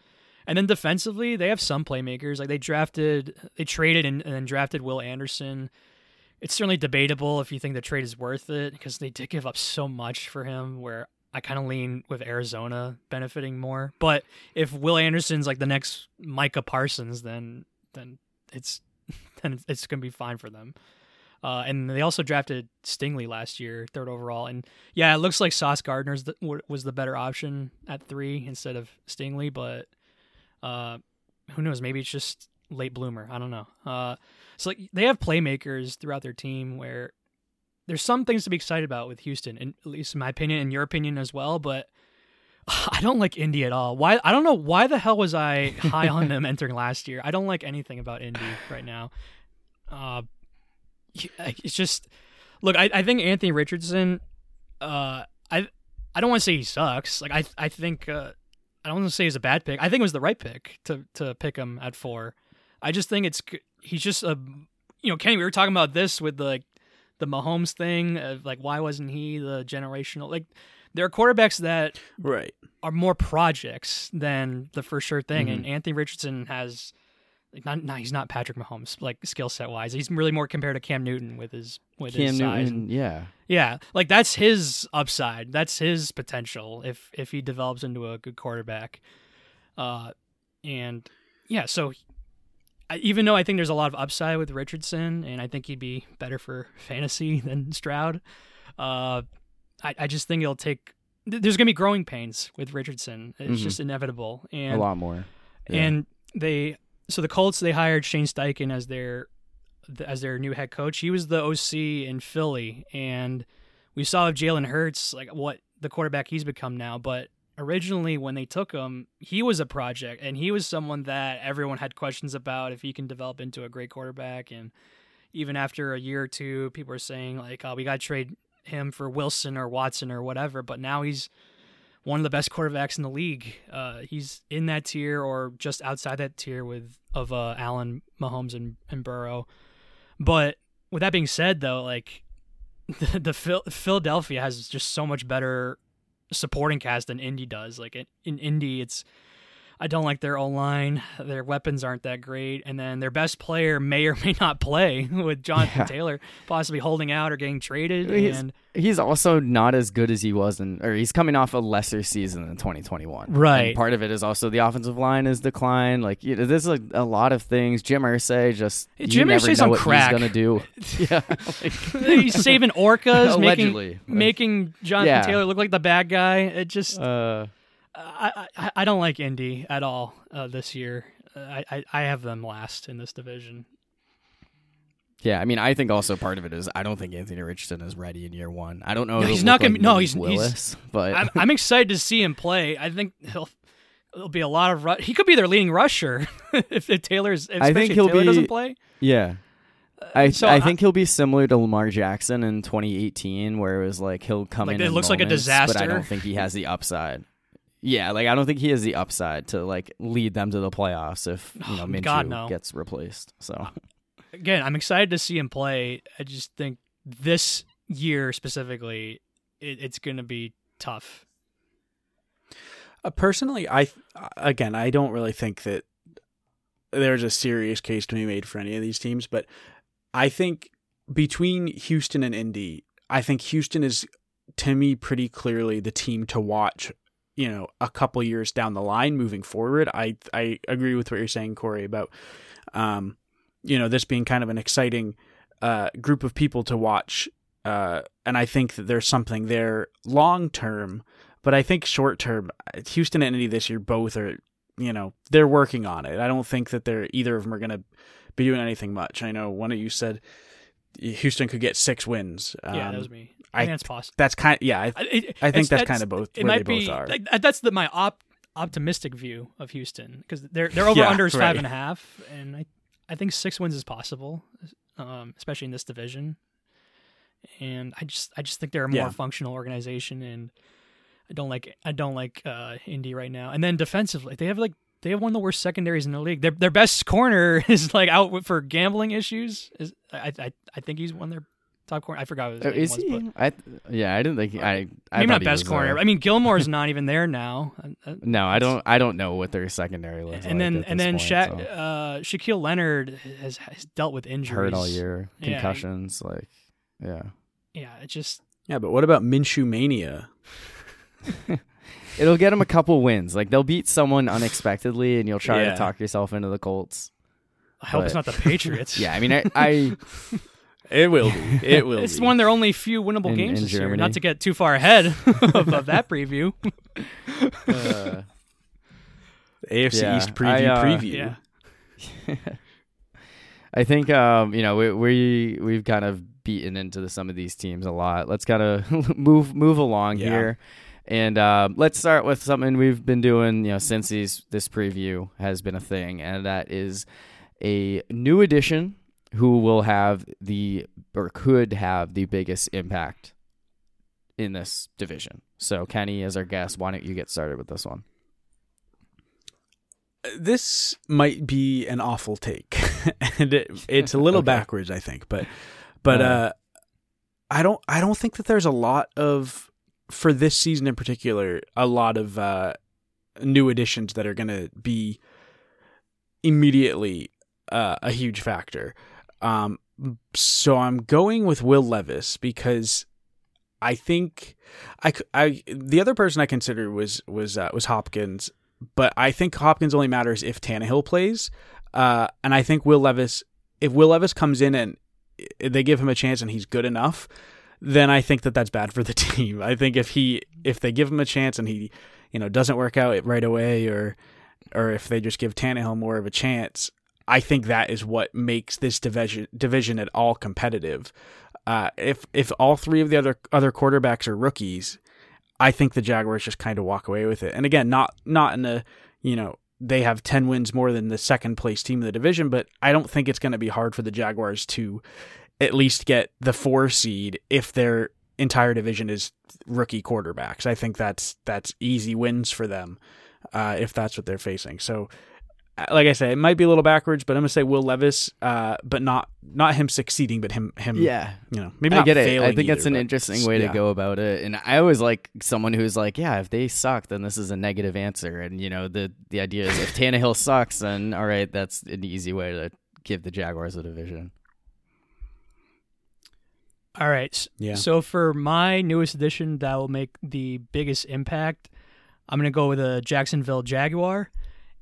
And then defensively, they have some playmakers. Like they drafted, they traded and, and then drafted Will Anderson it's certainly debatable if you think the trade is worth it because they did give up so much for him. Where I kind of lean with Arizona benefiting more. But if Will Anderson's like the next Micah Parsons, then then it's then it's gonna be fine for them. Uh, and they also drafted Stingley last year, third overall. And yeah, it looks like Sauce Gardner's the, was the better option at three instead of Stingley. But uh, who knows? Maybe it's just late bloomer. I don't know. Uh, so like they have playmakers throughout their team where there's some things to be excited about with Houston, and at least in my opinion, and your opinion as well. But I don't like Indy at all. Why? I don't know why the hell was I high on them entering last year. I don't like anything about Indy right now. Uh, it's just look. I, I think Anthony Richardson. Uh, I I don't want to say he sucks. Like I I think uh, I don't want to say he's a bad pick. I think it was the right pick to to pick him at four. I just think it's he's just a you know Kenny. We were talking about this with the like, the Mahomes thing of like why wasn't he the generational like there are quarterbacks that right are more projects than the for sure thing, mm-hmm. and Anthony Richardson has. Like not, not, he's not Patrick Mahomes, like skill set wise. He's really more compared to Cam Newton with his with Cam his size. Newton, yeah, yeah. Like that's his upside. That's his potential if if he develops into a good quarterback. Uh, and yeah, so even though I think there's a lot of upside with Richardson, and I think he'd be better for fantasy than Stroud, uh, I, I just think it'll take. There's going to be growing pains with Richardson. It's mm-hmm. just inevitable, and a lot more. Yeah. And they, so the Colts they hired Shane Steichen as their as their new head coach. He was the OC in Philly, and we saw Jalen Hurts like what the quarterback he's become now. But originally when they took him, he was a project and he was someone that everyone had questions about if he can develop into a great quarterback. And even after a year or two, people were saying like, "Oh, we got to trade him for Wilson or Watson or whatever, but now he's one of the best quarterbacks in the league. Uh, he's in that tier or just outside that tier with of uh, Allen, Mahomes, and, and Burrow. But with that being said, though, like the, the Phil, Philadelphia has just so much better supporting cast than Indy does. Like in, in Indy, it's I don't like their O line. Their weapons aren't that great, and then their best player may or may not play with Jonathan Yeah. Taylor possibly holding out or getting traded. He's- and He's also not as good as he was in, or he's coming off a lesser season in 2021. Right. And part of it is also the offensive line is declined. Like you know, there's a, a lot of things. Jim Irsay just you Jim never Irsay's know on what crack. he's gonna do. yeah. like- he's saving orcas, making Allegedly. making Jonathan Yeah. Taylor look like the bad guy. It just uh, I, I I don't like Indy at all uh, this year. Uh, I, I I have them last in this division. yeah, I mean, I think also part of it is I don't think Anthony Richardson is ready in year one. I don't know. No, he's not gonna like be- no, he's- he's- Willis, but I'm I'm excited to see him play. I think he'll. There'll be a lot of ru- he could be their leading rusher if, if Taylor's. I think he'll Taylor be- doesn't play. yeah. I so I I- think he'll be similar to Lamar Jackson in 2018, where it was like he'll come Like, in. it looks like a disaster, but I don't think he has the upside. Yeah, like I don't think he has the upside to like lead them to the playoffs if you know Minshew God, no. gets replaced. So Again, I'm excited to see him play. I just think this year specifically, it, it's going to be tough. Uh, personally, I again, I don't really think that there's a serious case to be made for any of these teams, but I think between Houston and Indy, I think Houston is to me pretty clearly the team to watch. You know, a couple years down the line, moving forward, I I agree with what you're saying, Corey, about um, you know, this being kind of an exciting uh, group of people to watch. Uh, and I think that there's something there long term, but I think short term, Houston and Indy this year both are, you know, they're working on it. I don't think that they're either of them are going to be doing anything much. I know one of you said Houston could get six wins. yeah, Um, that was me. I- I think that's possible. That's kind. yeah, I, I, it- I think it's- that's kind of both It where might they be both are. like, that's the my op, optimistic view of Houston because their their over Yeah, under is five right. and a half, and I I think six wins is possible, um, especially in this division. And I just I just think they're a more Yeah. functional organization, and I don't like I don't like uh, Indy right now. And then defensively, they have like they have one of the worst secondaries in the league. Their their best corner is like out for gambling issues. Is I I I think he's one of their top corner. I forgot what his Oh, name is was, but he? I yeah, I didn't think he, I. I maybe not best corner. uh, I mean, Gilmore's not even there now. Uh, uh, no, I don't. I don't know what their secondary looks and like then at and this then point, Sha- so. uh, Shaquille Leonard has, has dealt with injuries. hurt all year, Yeah. concussions, like yeah. Yeah, it just yeah, but what about Minshew mania? It'll get them a couple wins. Like they'll beat someone unexpectedly, and you'll try Yeah. to talk yourself into the Colts. I hope it's not the Patriots. Yeah, I mean, I, I It will be. It will. it's be. one of their only few winnable In- games in this year. Not to get too far ahead of, of that preview. uh, AFC Yeah, East preview. I, uh, preview. Yeah. I think um, you know we we we've kind of beaten into the, some of these teams a lot. Let's kind of move move along Yeah. here, and uh, let's start with something we've been doing. You know, since these this preview has been a thing, and that is a new addition who will have the or could have the biggest impact in this division. So, Kenny, as our guest, why don't you get started with this one? this might be an awful take, and it, it's a little Okay. backwards, I think. But, but Uh. uh, I don't, I don't think that there's a lot of for this season in particular, a lot of uh, new additions that are going to be immediately uh, a huge factor. Um, so I'm going with Will Levis because I think I, I the other person I considered was was uh, was Hopkins, but I think Hopkins only matters if Tannehill plays, uh, and I think Will Levis if Will Levis comes in and they give him a chance and he's good enough, then I think that that's bad for the team. I think if he if they give him a chance and he you know doesn't work out right away or or if they just give Tannehill more of a chance, I think that is what makes this division division at all competitive. Uh, if if all three of the other other quarterbacks are rookies, I think the Jaguars just kind of walk away with it. And again, not not in a you know they have ten wins more than the second place team in the division, but I don't think it's going to be hard for the Jaguars to at least get the four seed if they're entire division is rookie quarterbacks. I think that's that's easy wins for them uh, if that's what they're facing. So, like I say, it might be a little backwards, but I'm gonna say Will Levis, uh, but not not him succeeding, but him him Yeah. you know maybe I not get it. I failing think that's an interesting way to go about it. And I always like someone who's like, yeah, if they suck, then this is a negative answer. And you know, the the idea is if Tannehill sucks, then all right, that's an easy way to give the Jaguars a division. All right. Yeah. So for my newest addition that will make the biggest impact, I'm going to go with a Jacksonville Jaguar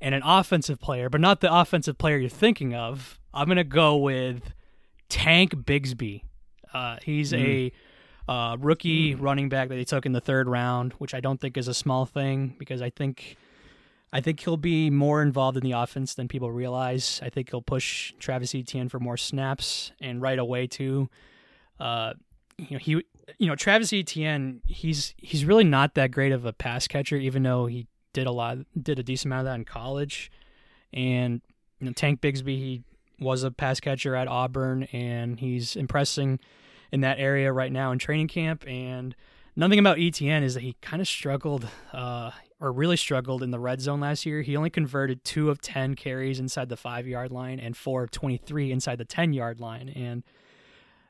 and an offensive player, but not the offensive player you're thinking of. I'm going to go with Tank Bigsby. Uh, he's a uh, rookie running back that they took in the third round, which I don't think is a small thing because I think I think he'll be more involved in the offense than people realize. I think he'll push Travis Etienne for more snaps and right away too. Uh, you know he you know Travis Etienne he's he's really not that great of a pass catcher even though he did a lot did a decent amount of that in college. And you know Tank Bigsby he was a pass catcher at Auburn and he's impressing in that area right now in training camp. And nothing about Etienne is that he kind of struggled uh, or really struggled in the red zone last year. He only converted 2 of 10 carries inside the 5-yard line and 4 of 23 inside the 10-yard line. And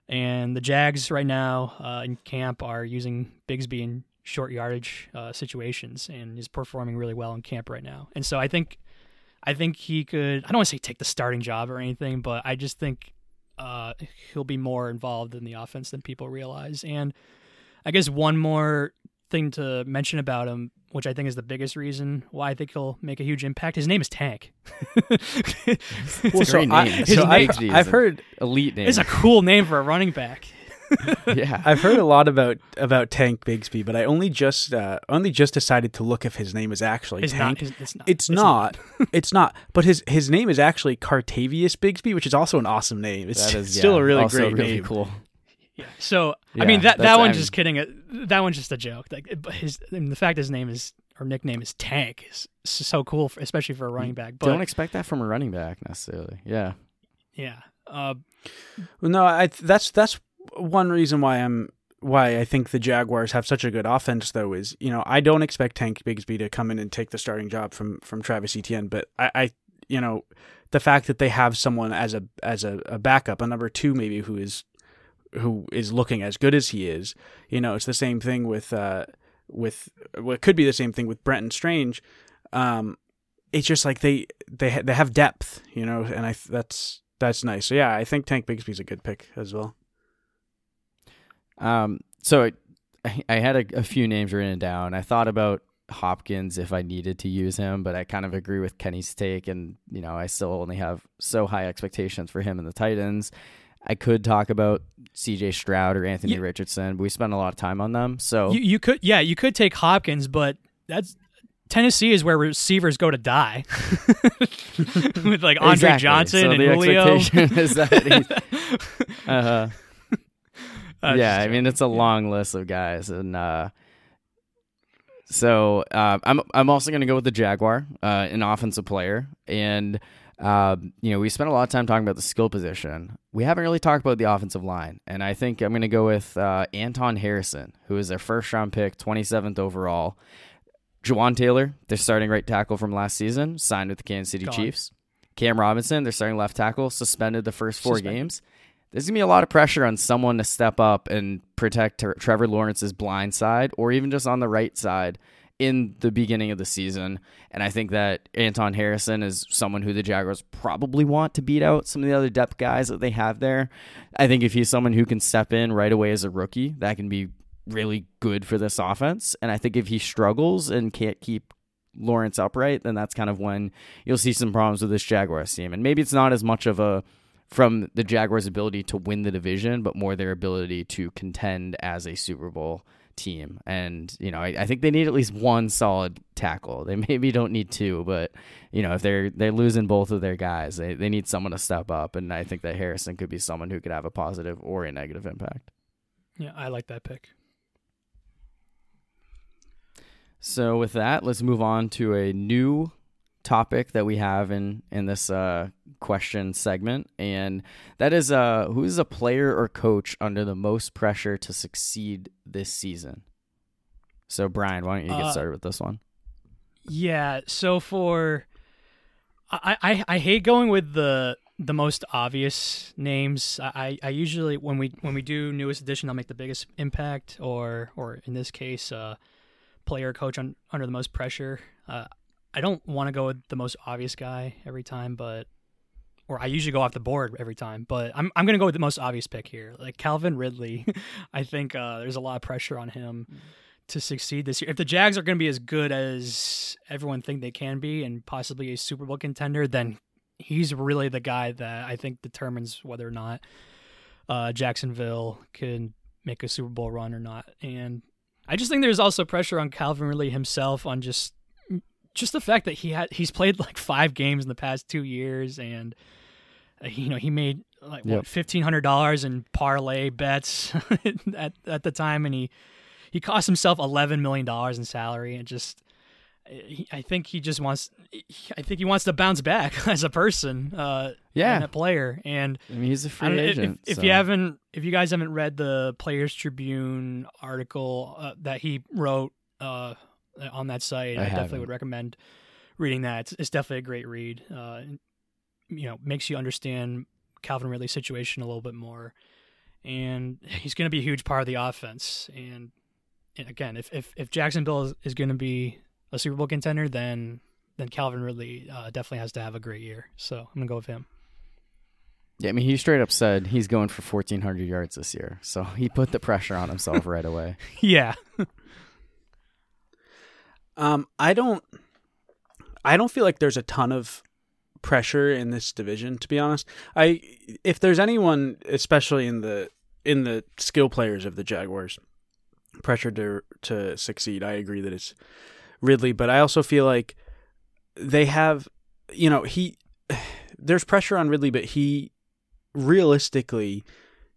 and the Jags right now uh, in camp are using Bigsby in short yardage uh, situations, and is performing really well in camp right now. And so I think, I think he could. I don't want to say take the starting job or anything, but I just think uh, he'll be more involved in the offense than people realize. And I guess one more thing to mention about him, which I think is the biggest reason why I think he'll make a huge impact. His name is Tank. Well, so great I- name. so Tank I've- I've heard- elite name. it's a cool name for a running back. yeah. I've heard a lot about about Tank Bigsby, but I only just uh, only just decided to look if his name is actually It's not. Tank. It's, it's not. It's not. it's not. But his his name is actually Cartavius Bigsby, which is also an awesome name. It's That is still yeah, a really also great really name. cool. Yeah. So Yeah, I mean that that one's I'm- just kidding. Uh, That one's just a joke. Like his I mean, the fact his name is or nickname is Tank is so cool, for, especially for a running back. But Don't expect that from a running back necessarily. Yeah. yeah, uh, Well, no, I that's that's one reason why I'm why I think the Jaguars have such a good offense though is, you know, I don't expect Tank Bigsby to come in and take the starting job from from Travis Etienne, but I, I you know, the fact that they have someone as a as a, a backup, a number two maybe who is who is looking as good as he is, you know, it's the same thing with uh with well, it could be the same thing with Brenton Strange. Um it's just like they they ha- they have depth, you know, and I that's that's nice. So yeah, I think Tank Bigsby's a good pick as well. Um, so I, I had a, a few names written down. I thought about Hopkins if I needed to use him, but I kind of agree with Kenny's take, and you know I still only have so high expectations for him and the Titans. I could talk about C.J. Stroud or Anthony You- Richardson, but we spent a lot of time on them. So you you could yeah you could take Hopkins, but that's Tennessee is where receivers go to die with like Andre Exactly. Johnson So and the Julio. expectation is that he's- uh, Uh, yeah, I mean it's a long list of guys, and uh, so uh, I'm I'm also going to go with the Jaguar, uh, an offensive player, and um, you know we spent a lot of time talking about the skill position. We haven't really talked about the offensive line, and I think I'm going to go with uh, Anton Harrison, who is their first round pick, 27th overall. Jawaan Taylor, their starting right tackle from last season, signed with the Kansas City Gone. Chiefs. Cam Robinson, their starting left tackle, suspended the first four Suspended. games. There's gonna be a lot of pressure on someone to step up and protect Tre- Trevor Lawrence's blind side, or even just on the right side in the beginning of the season. And I think that Anton Harrison is someone who the Jaguars probably want to beat out some of the other depth guys that they have there. I think if he's someone who can step in right away as a rookie, that can be really good for this offense. And I think if he struggles and can't keep Lawrence upright, then that's kind of when you'll see some problems with this Jaguars team. And maybe it's not as much of a from the Jaguars' ability to win the division, but more their ability to contend as a Super Bowl team. And, you know, I, I think they need at least one solid tackle. They maybe don't need two, but you know, if they're they're losing both of their guys, they, they need someone to step up. And I think that Harrison could be someone who could have a positive or a negative impact. yeah, I like that pick. So with that, let's move on to a new topic that we have in in this uh, question segment, and that is uh, who is a player or coach under the most pressure to succeed this season? So, Brian, why don't you get Uh, started with this one? Yeah. So for, I, I I hate going with the the most obvious names. I, I usually when we when we do newest edition, I'll make the biggest impact, or or in this case, uh, player coach un, under the most pressure. Uh, I don't want to go with the most obvious guy every time, but or I usually go off the board every time, but I'm I'm gonna go with the most obvious pick here, like Calvin Ridley. I think uh, there's a lot of pressure on him to succeed this year. If the Jags are going to be as good as everyone think they can be and possibly a Super Bowl contender, then he's really the guy that I think determines whether or not uh, Jacksonville can make a Super Bowl run or not. And I just think there's also pressure on Calvin Ridley himself on just just the fact that he had he's played like five games in the past two years and uh, you know he made like Yep. fifteen hundred dollars in parlay bets at at the time and he he cost himself eleven million dollars in salary and just I think he just wants I think he wants to bounce back as a person uh Yeah. and a player and I mean, he's a free if- agent. If, if you haven't, if you guys haven't read the Players Tribune article uh, that he wrote uh, on that site, I I, definitely would recommend reading that. It's, it's definitely a great read. Uh, you know, makes you understand Calvin Ridley's situation a little bit more, and he's going to be a huge part of the offense. And, and again, if if, if Jacksonville is, is going to be a Super Bowl contender, then then Calvin Ridley uh, definitely has to have a great year. So I'm gonna go with him. Yeah, I mean, he straight up said he's going for 1,400 yards this year. So he put the pressure on himself right away. yeah. Um, I don't, I don't feel like there's a ton of pressure in this division. To be honest, I if there's anyone, especially in the in the skill players of the Jaguars, pressure to to succeed, I agree that it's Ridley. But I also feel like they have, you know, he there's pressure on Ridley, but he realistically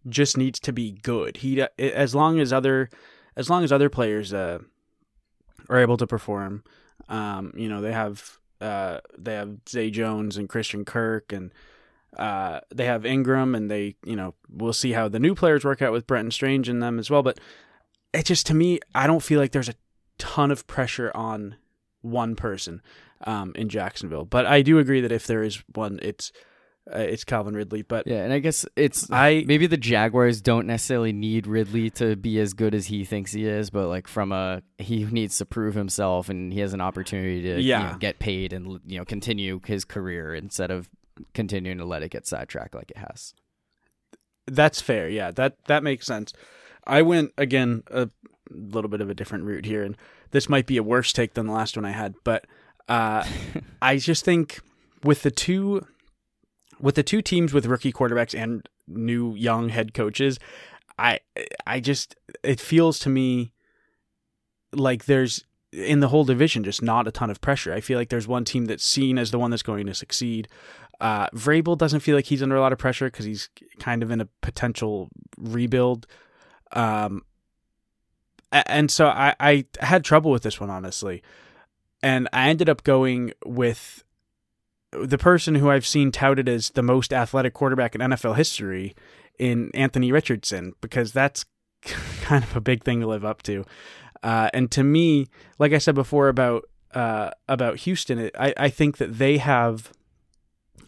just needs to be good. He as long as other as long as other players uh, are able to perform. Um, you know, they have uh, they have Zay Jones and Christian Kirk, and uh, they have Engram, and they you know we'll see how the new players work out with Brenton Strange in them as well. But it just to me, I don't feel like there's a ton of pressure on one person um, in Jacksonville. But I do agree that if there is one, it's uh, it's Calvin Ridley. But Yeah, and I guess it's I maybe the Jaguars don't necessarily need Ridley to be as good as he thinks he is, but like from a he needs to prove himself and he has an opportunity to you Yeah. know, get paid and you know continue his career instead of continuing to let it get sidetracked like it has. That's fair. Yeah, that that makes sense. I went again a little bit of a different route here, and this might be a worse take than the last one I had, but uh, I just think with the two with the two teams with rookie quarterbacks and new young head coaches, I I just it feels to me like there's in the whole division just not a ton of pressure. I feel like there's one team that's seen as the one that's going to succeed. Uh, Vrabel doesn't feel like he's under a lot of pressure because he's kind of in a potential rebuild. Um, and so I, I had trouble with this one, honestly. And I ended up going with the person who I've seen touted as the most athletic quarterback in NFL history in Anthony Richardson, because that's kind of a big thing to live up to. Uh, and to me, like I said before about uh, about Houston, I, I think that they have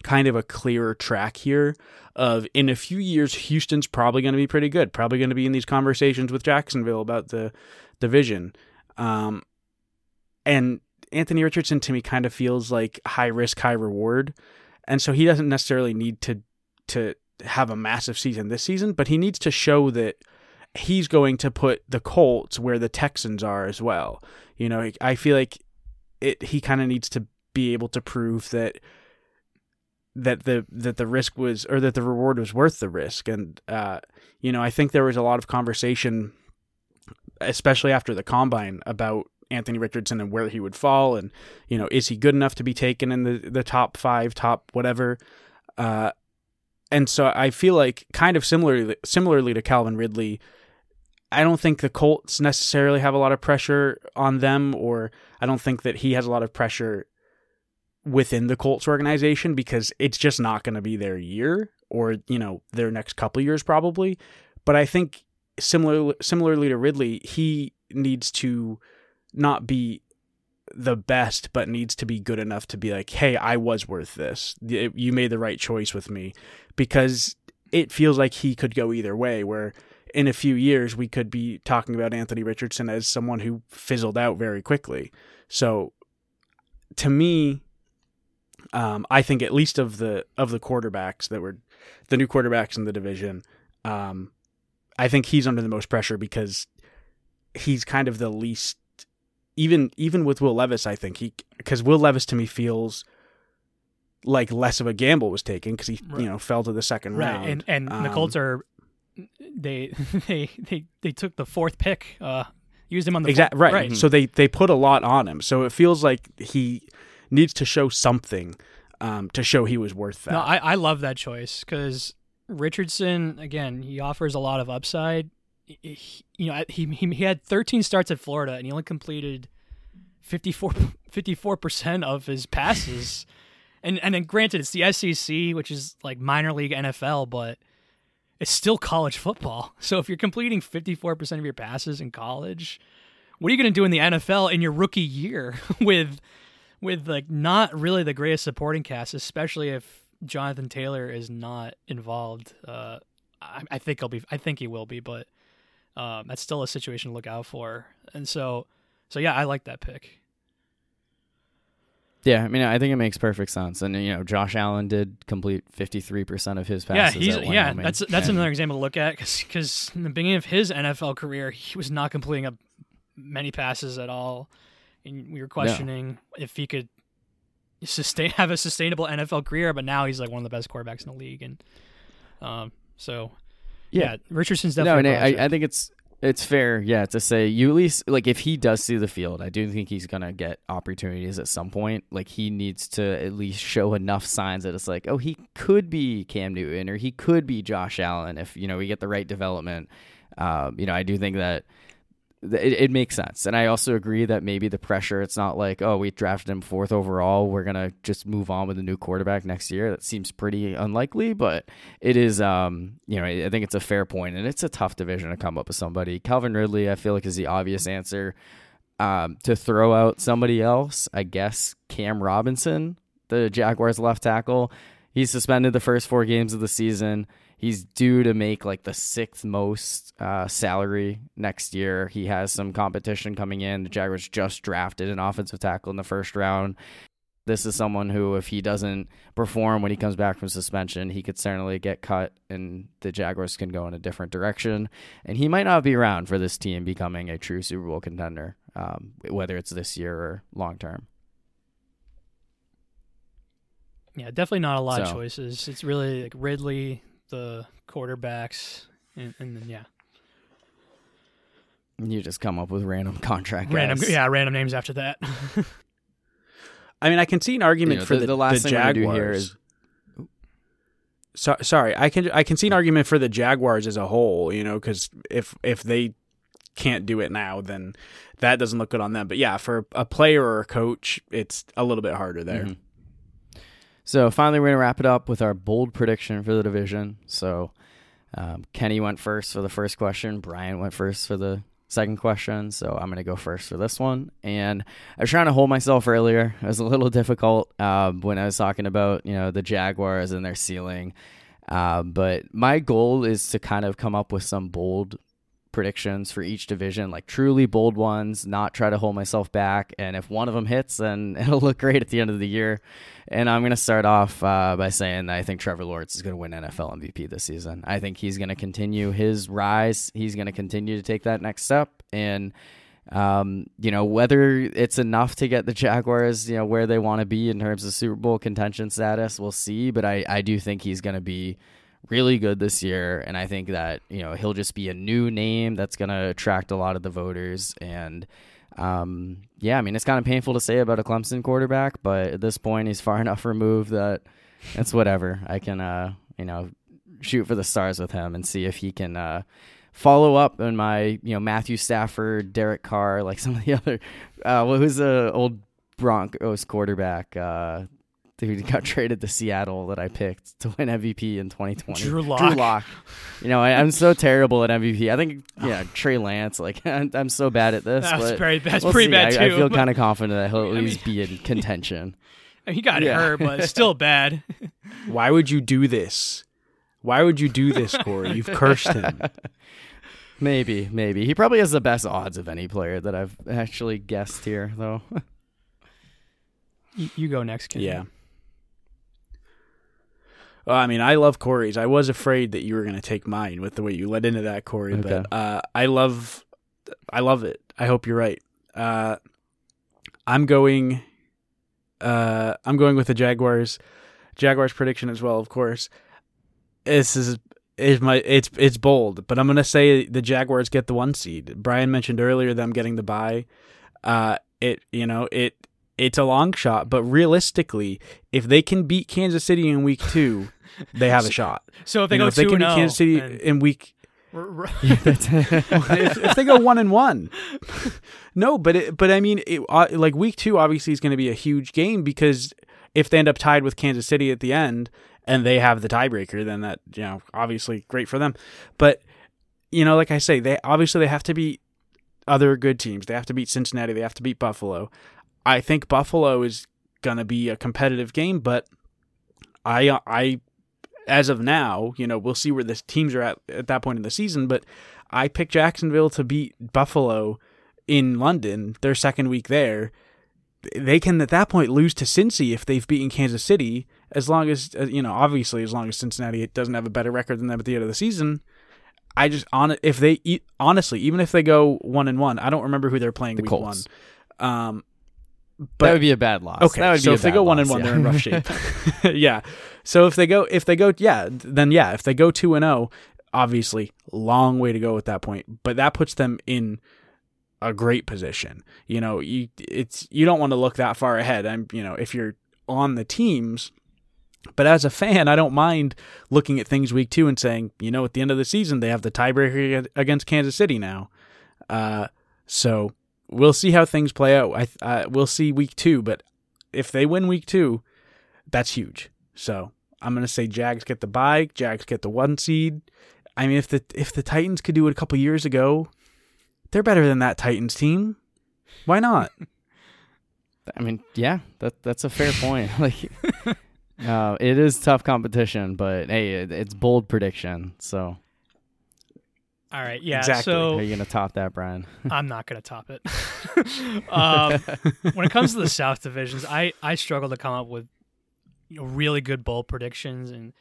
kind of a clearer track here of in a few years Houston's probably going to be pretty good, probably going to be in these conversations with Jacksonville about the division. Um, and Anthony Richardson to me kind of feels like high risk, high reward, and so he doesn't necessarily need to to have a massive season this season, but he needs to show that he's going to put the Colts where the Texans are as well. You know, I feel like it. He kind of needs to be able to prove that that the that the risk was or that the reward was worth the risk, and uh, you know, I think there was a lot of conversation, especially after the combine, about Anthony Richardson and where he would fall, and you know, is he good enough to be taken in the the top five, top whatever. Uh, and so I feel like kind of similarly similarly to Calvin Ridley, I don't think the Colts necessarily have a lot of pressure on them, or I don't think that he has a lot of pressure within the Colts organization because it's just not going to be their year or you know their next couple years probably. But I think similar similarly to Ridley, he needs to not be the best, but needs to be good enough to be like, hey, I was worth this. You made the right choice with me because it feels like he could go either way. Where in a few years we could be talking about Anthony Richardson as someone who fizzled out very quickly. So to me, um, I think at least of the of the quarterbacks that were the new quarterbacks in the division, um, I think he's under the most pressure because he's kind of the least even even with Will Levis, I think he because Will Levis to me feels like less of a gamble was taken because he right. you know fell to the second right. round. And and um, the Colts are they they they they took the fourth pick, uh, used him on the exactly right. right. Mm-hmm. So they they put a lot on him. So it feels like he needs to show something um, to show he was worth that. No, I I love that choice because Richardson again he offers a lot of upside. He, you know he, he he had 13 starts at Florida and he only completed 54 percent of his passes. and and then granted it's the SEC, which is like minor league NFL, but it's still college football. So if you're completing 54% of your passes in college, what are you going to do in the NFL in your rookie year with with like not really the greatest supporting cast, especially if Jonathan Taylor is not involved? Uh, I, I, think he'll be. I think he will be, but um, that's still a situation to look out for. And so, so yeah, I like that pick. Yeah, I mean, I think it makes perfect sense, and you know, Josh Allen did complete fifty three percent of his passes. Yeah, yeah. That's that's and, another example to look at because in the beginning of his NFL career, he was not completing a, many passes at all, and we were questioning if he could sustain have a sustainable NFL career. But now he's like one of the best quarterbacks in the league, and um, so yeah, Richardson's definitely. No, and I, I think it's it's fair, yeah, to say you at least like if he does see the field, I do think he's gonna get opportunities at some point. Like he needs to at least show enough signs that it's like, oh, he could be Cam Newton or he could be Josh Allen if you know we get the right development. Um, you know, I do think that it, it, makes sense. And I also agree that maybe the pressure, it's not like, oh, we drafted him fourth overall. We're going to just move on with a new quarterback next year. That seems pretty unlikely, but it is, um, you know, I think it's a fair point and it's a tough division to come up with somebody. Calvin Ridley, I feel like is the obvious answer. Um, to throw out somebody else, I guess Cam Robinson, the Jaguars left tackle. He's suspended the first four games of the season. He's due to make like the sixth most uh, salary next year. He has some competition coming in. The Jaguars just drafted an offensive tackle in the first round. This is someone who, if he doesn't perform when he comes back from suspension, he could certainly get cut, and the Jaguars can go in a different direction. And he might not be around for this team becoming a true Super Bowl contender, um, whether it's this year or long term. Yeah, definitely not a lot so. of choices. It's really like Ridley, the quarterbacks, and, and then yeah. You just come up with random contract random, guys. yeah, random names after that. I mean, I can see an argument you know, for the, the, the last the thing Jaguars. do here is. So, sorry, I can I can see an argument for the Jaguars as a whole. You know, because if if they can't do it now, then that doesn't look good on them. But yeah, for a player or a coach, it's a little bit harder there. Mm-hmm. So finally, we're gonna wrap it up with our bold prediction for the division. So um, Kenny went first for the first question. Brian went first for the second question. So I'm gonna go first for this one. And I was trying to hold myself earlier. It was a little difficult um, when I was talking about you know the Jaguars and their ceiling. Uh, but my goal is to kind of come up with some bold predictions for each division, like truly bold ones, not try to hold myself back. And if one of them hits, then it'll look great at the end of the year. And I'm going to start off uh, by saying I think Trevor Lawrence is going to win NFL MVP this season. I think he's going to continue his rise. He's going to continue to take that next step. And, um, you know, whether it's enough to get the Jaguars, you know, where they want to be in terms of Super Bowl contention status, we'll see. But I, I do think he's going to be really good this year, and I think that you know he'll just be a new name that's going to attract a lot of the voters. And um, yeah, I mean it's kind of painful to say about a Clemson quarterback, but at this point he's far enough removed that it's whatever. I can uh, you know shoot for the stars with him and see if he can. Uh, follow up on my, you know, Matthew Stafford, Derek Carr, like some of the other, uh, well, who's the old Broncos quarterback uh, who got traded to Seattle that I picked to win MVP in 2020. Drew Lock. Drew Lock. You know, I, I'm so terrible at MVP. I think, oh. yeah, Trey Lance. Like, I'm, I'm so bad at this. That's but very that's we'll pretty see. bad I, too. I feel kind of confident that he'll at I least be in contention. he got yeah. hurt, but it's still bad. Why would you do this? Why would you do this, Corey? You've cursed him. Maybe, maybe he probably has the best odds of any player that I've actually guessed here, though. you, you go next, Ken. Yeah. Well, I mean, I love Corey's. I was afraid that you were going to take mine with the way you led into that, Corey. Okay. But uh, I love, I love it. I hope you're right. Uh, I'm going. Uh, I'm going with the Jaguars. Jaguars prediction as well, of course. This is is my it's it's bold, but I'm gonna say the Jaguars get the one seed. Brian mentioned earlier them getting the bye. Uh, it you know it it's a long shot, but realistically, if they can beat Kansas City in week two, they have a shot. So if they You go know, if they two can beat Kansas City then in week, if, if they go one and one, no, but it, but I mean, it, uh, like week two obviously is going to be a huge game because if they end up tied with Kansas City at the end and they have the tiebreaker, then that you know obviously great for them. But you know, like I say, they obviously they have to beat other good teams. They have to beat Cincinnati. They have to beat Buffalo. I think Buffalo is going to be a competitive game, but I I as of now, you know, we'll see where the teams are at at that point in the season, but I picked Jacksonville to beat Buffalo in London, their second week there. They can at that point lose to Cincy if they've beaten Kansas City, as long as uh, you know, obviously, as long as Cincinnati doesn't have a better record than them at the end of the season. I just on if they honestly, even if they go one and one, I don't remember who they're playing The week Colts. one. Um, that would be a bad loss. Okay, that would so be if they go one loss, and one, yeah. they're in rough shape. yeah. So if they go, if they go, yeah, then yeah, if they go two and zero, obviously, long way to go at that point. But that puts them in a great position. You know, you it's you don't want to look that far ahead. I'm, you know, if you're on the teams. But as a fan, I don't mind looking at things week two and saying, you know, at the end of the season, they have the tiebreaker against Kansas City now. Uh, so we'll see how things play out. I uh, we'll see week two, but if they win week two, that's huge. So I'm gonna say Jags get the bye, Jags get the one seed. I mean, if the if the Titans could do it a couple years ago, they're better than that Titans team. Why not? I mean, yeah, that that's a fair point. like, uh, it is tough competition, but hey, it, it's bold prediction. So, All right, yeah. Exactly. are So you gonna top that, Brian? I'm not going to top it. um, when it comes to the South divisions, I I struggle to come up with you know, really good bold predictions, and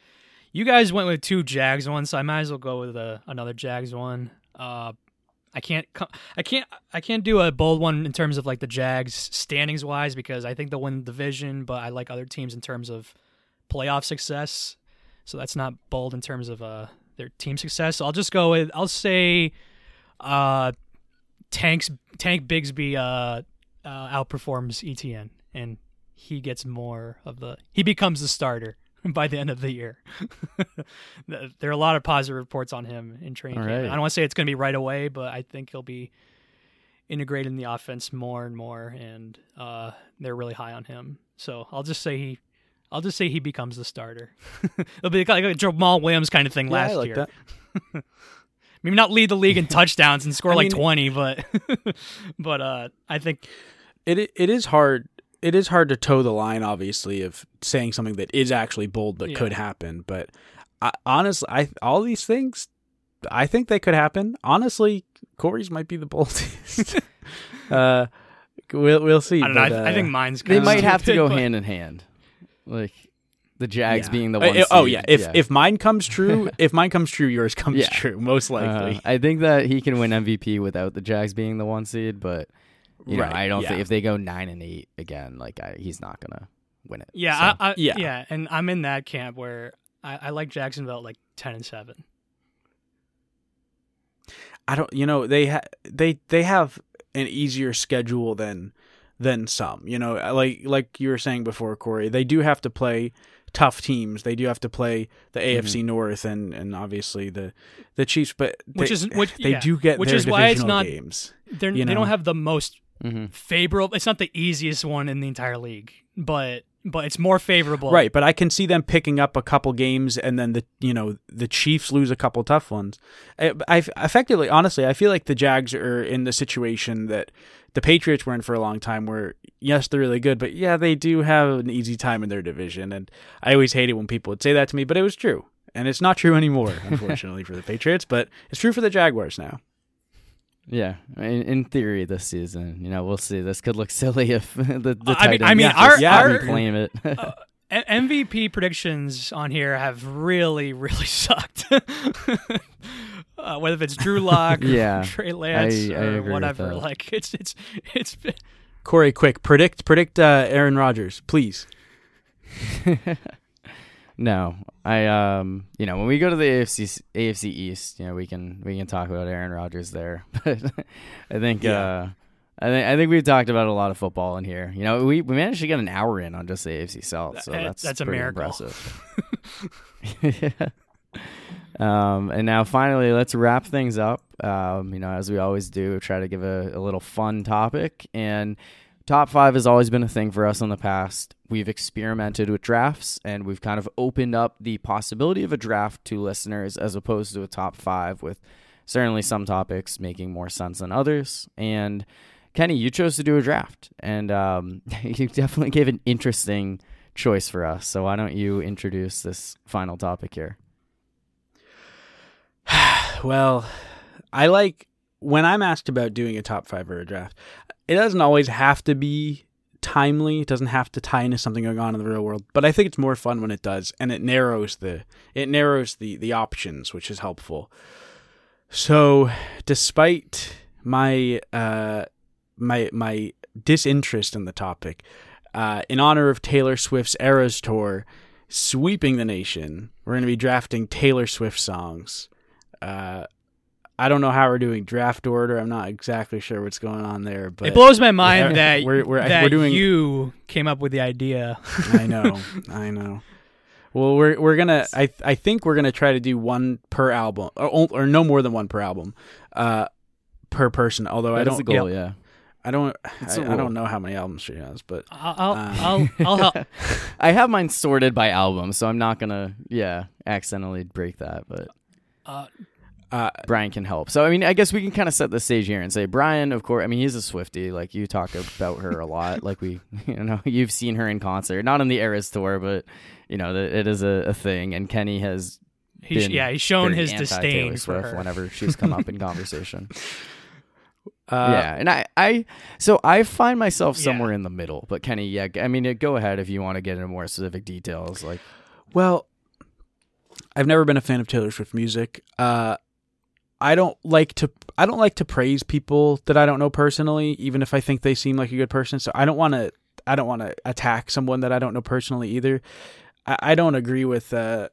you guys went with two Jags ones, so I might as well go with a, another Jags one. Uh, I can't I can't I can't do a bold one in terms of like the Jags standings wise because I think they'll win the division, but I like other teams in terms of playoff success. So that's not bold in terms of uh their team success. So I'll just go with I'll say uh Tanks Tank Bigsby uh, uh outperforms Etienne and he gets more of the he becomes the starter by the end of the year. there are a lot of positive reports on him in training right. I don't want to say it's going to be right away, but I think he'll be integrated in the offense more and more, and uh, they're really high on him. So I'll just say he, I'll just say he becomes the starter. It'll be like a Jamaal Williams kind of thing last yeah, I like year. that. Maybe not lead the league in touchdowns and score I like mean- twenty, but but uh, I think It it is hard. It is hard to toe the line, obviously, of saying something that is actually bold that Yeah. could happen. But I, honestly, I all these things, I think they could happen. Honestly, Corey's might be the boldest. uh, we'll we'll see. I don't know. but, I, I uh, think mine's. They might have to go but- hand in hand, like the Jags yeah. being the Uh, one. uh, oh seed, yeah, if yeah. if mine comes true, if mine comes true, yours comes Yeah. true, most Uh, likely. I think that he can win MVP without the Jags being the one seed, but you know, Right, I don't yeah. think if they go nine and eight again, like I, he's not gonna win it. Yeah, So, I, I, Yeah. yeah, and I'm in that camp where I, I like Jacksonville like ten and seven. I don't. You know, they ha- they they have an easier schedule than than some. You know, like like you were saying before, Corey. They do have to play tough teams. They do have to play the Mm-hmm. AFC North and and obviously the the Chiefs. But Which is- which- they yeah. do get Which their is why it's not- games. They're, You they don't have the most Mm-hmm. favorable. It's not the easiest one in the entire league, but but it's more favorable. Right, but I can see them picking up a couple games and then the you know the Chiefs lose a couple tough ones. I, effectively, honestly, I feel like the Jags are in the situation that the Patriots were in for a long time, where yes, they're really good, but yeah, they do have an easy time in their division, and I always hate it when people would say that to me, but it was true, and it's not true anymore, unfortunately, for the Patriots, but it's true for the Jaguars now. Yeah, in, in theory, this season, you know, we'll see. This could look silly if the, the I mean- Titans I mean, our- our- reclaim it. Uh, MVP predictions on here have really, really sucked. uh, whether it's Drew Lock, Yeah, Trey Lance, I- I or whatever, like it's it's it's. Corey, quick, predict predict uh, Aaron Rodgers, please. No, I um, you know, when we go to the AFC AFC East, you know, we can we can talk about Aaron Rodgers there, but I think Yeah. uh, I think I think we've talked about a lot of football in here. You know, we we managed to get an hour in on just the AFC South, so That- that's that's a miracle. impressive. Um, and now finally, let's wrap things up. Um, you know, as we always do, try to give a, a little fun topic. And top five has always been a thing for us in the past. We've experimented with drafts and we've kind of opened up the possibility of a draft to listeners as opposed to a top five, with certainly some topics making more sense than others. And Kenny, you chose to do a draft, and um, you definitely gave an interesting choice for us. So why don't you introduce this final topic here? Well, I like when I'm asked about doing a top five or a draft, it doesn't always have to be timely. It doesn't have to tie into something going on in the real world. But I think it's more fun when it does, and it narrows the it narrows the the options, which is helpful. So, despite my uh my my disinterest in the topic, uh, in honor of Taylor Swift's Eras tour sweeping the nation, we're going to be drafting Taylor Swift songs. Uh, I don't know how we're doing draft order. I'm not exactly sure what's going on there, but it blows my mind Yeah, that we're- we're- that we're doing- you came up with the idea. I know, I know. Well, we're we're gonna. I I think we're gonna try to do one per album, or, or no more than one per album, uh, per person. Although I don't, the goal, yeah. I don't, I, I, a I rule. don't know how many albums she has, but I'll Uh. I'll I'll, I'll help. I have mine sorted by album, so I'm not gonna, yeah, accidentally break that. But Uh, uh, Brian can help. So I mean, I guess we can kind of set the stage here and say Brian, of course. I mean, he's a Swifty. Like you talk about her a lot. Like we, you know, you've seen her in concert, not on the Eras tour, but you know, that it is a, a thing. And Kenny has he's, been yeah, he's shown his anti-Taylor disdain for her. whenever she's come up in conversation. uh, yeah, and I, I, so I find myself Yeah. somewhere in the middle. But Kenny, yeah, I mean, go ahead if you want to get into more specific details. Like, Well, I've never been a fan of Taylor Swift music. Uh, I don't like to. I don't like to praise people that I don't know personally, even if I think they seem like a good person. So I don't want to. I don't want to attack someone that I don't know personally either. I, I don't agree with. Uh,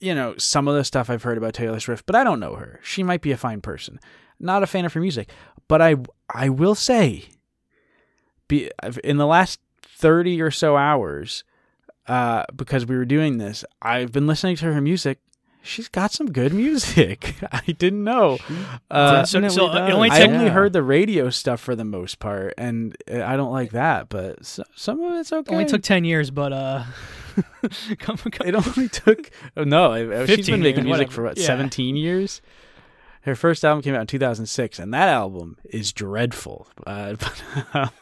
you know some of the stuff I've heard about Taylor Swift, but I don't know her. She might be a fine person. Not a fan of her music, but I I will say, be in the last thirty or so hours, uh, because we were doing this, I've been listening to her music. She's got some good music. I didn't know. Uh, so, so it does. only I only Yeah. heard the radio stuff for the most part, and uh, I don't like that. But so, some of it's okay. only took ten years, but uh, come, come, It only took oh, no. I- I- She's 15 been making years, music whatever. for what Yeah. seventeen years. Her first album came out in 2006, and that album is dreadful. Uh, but,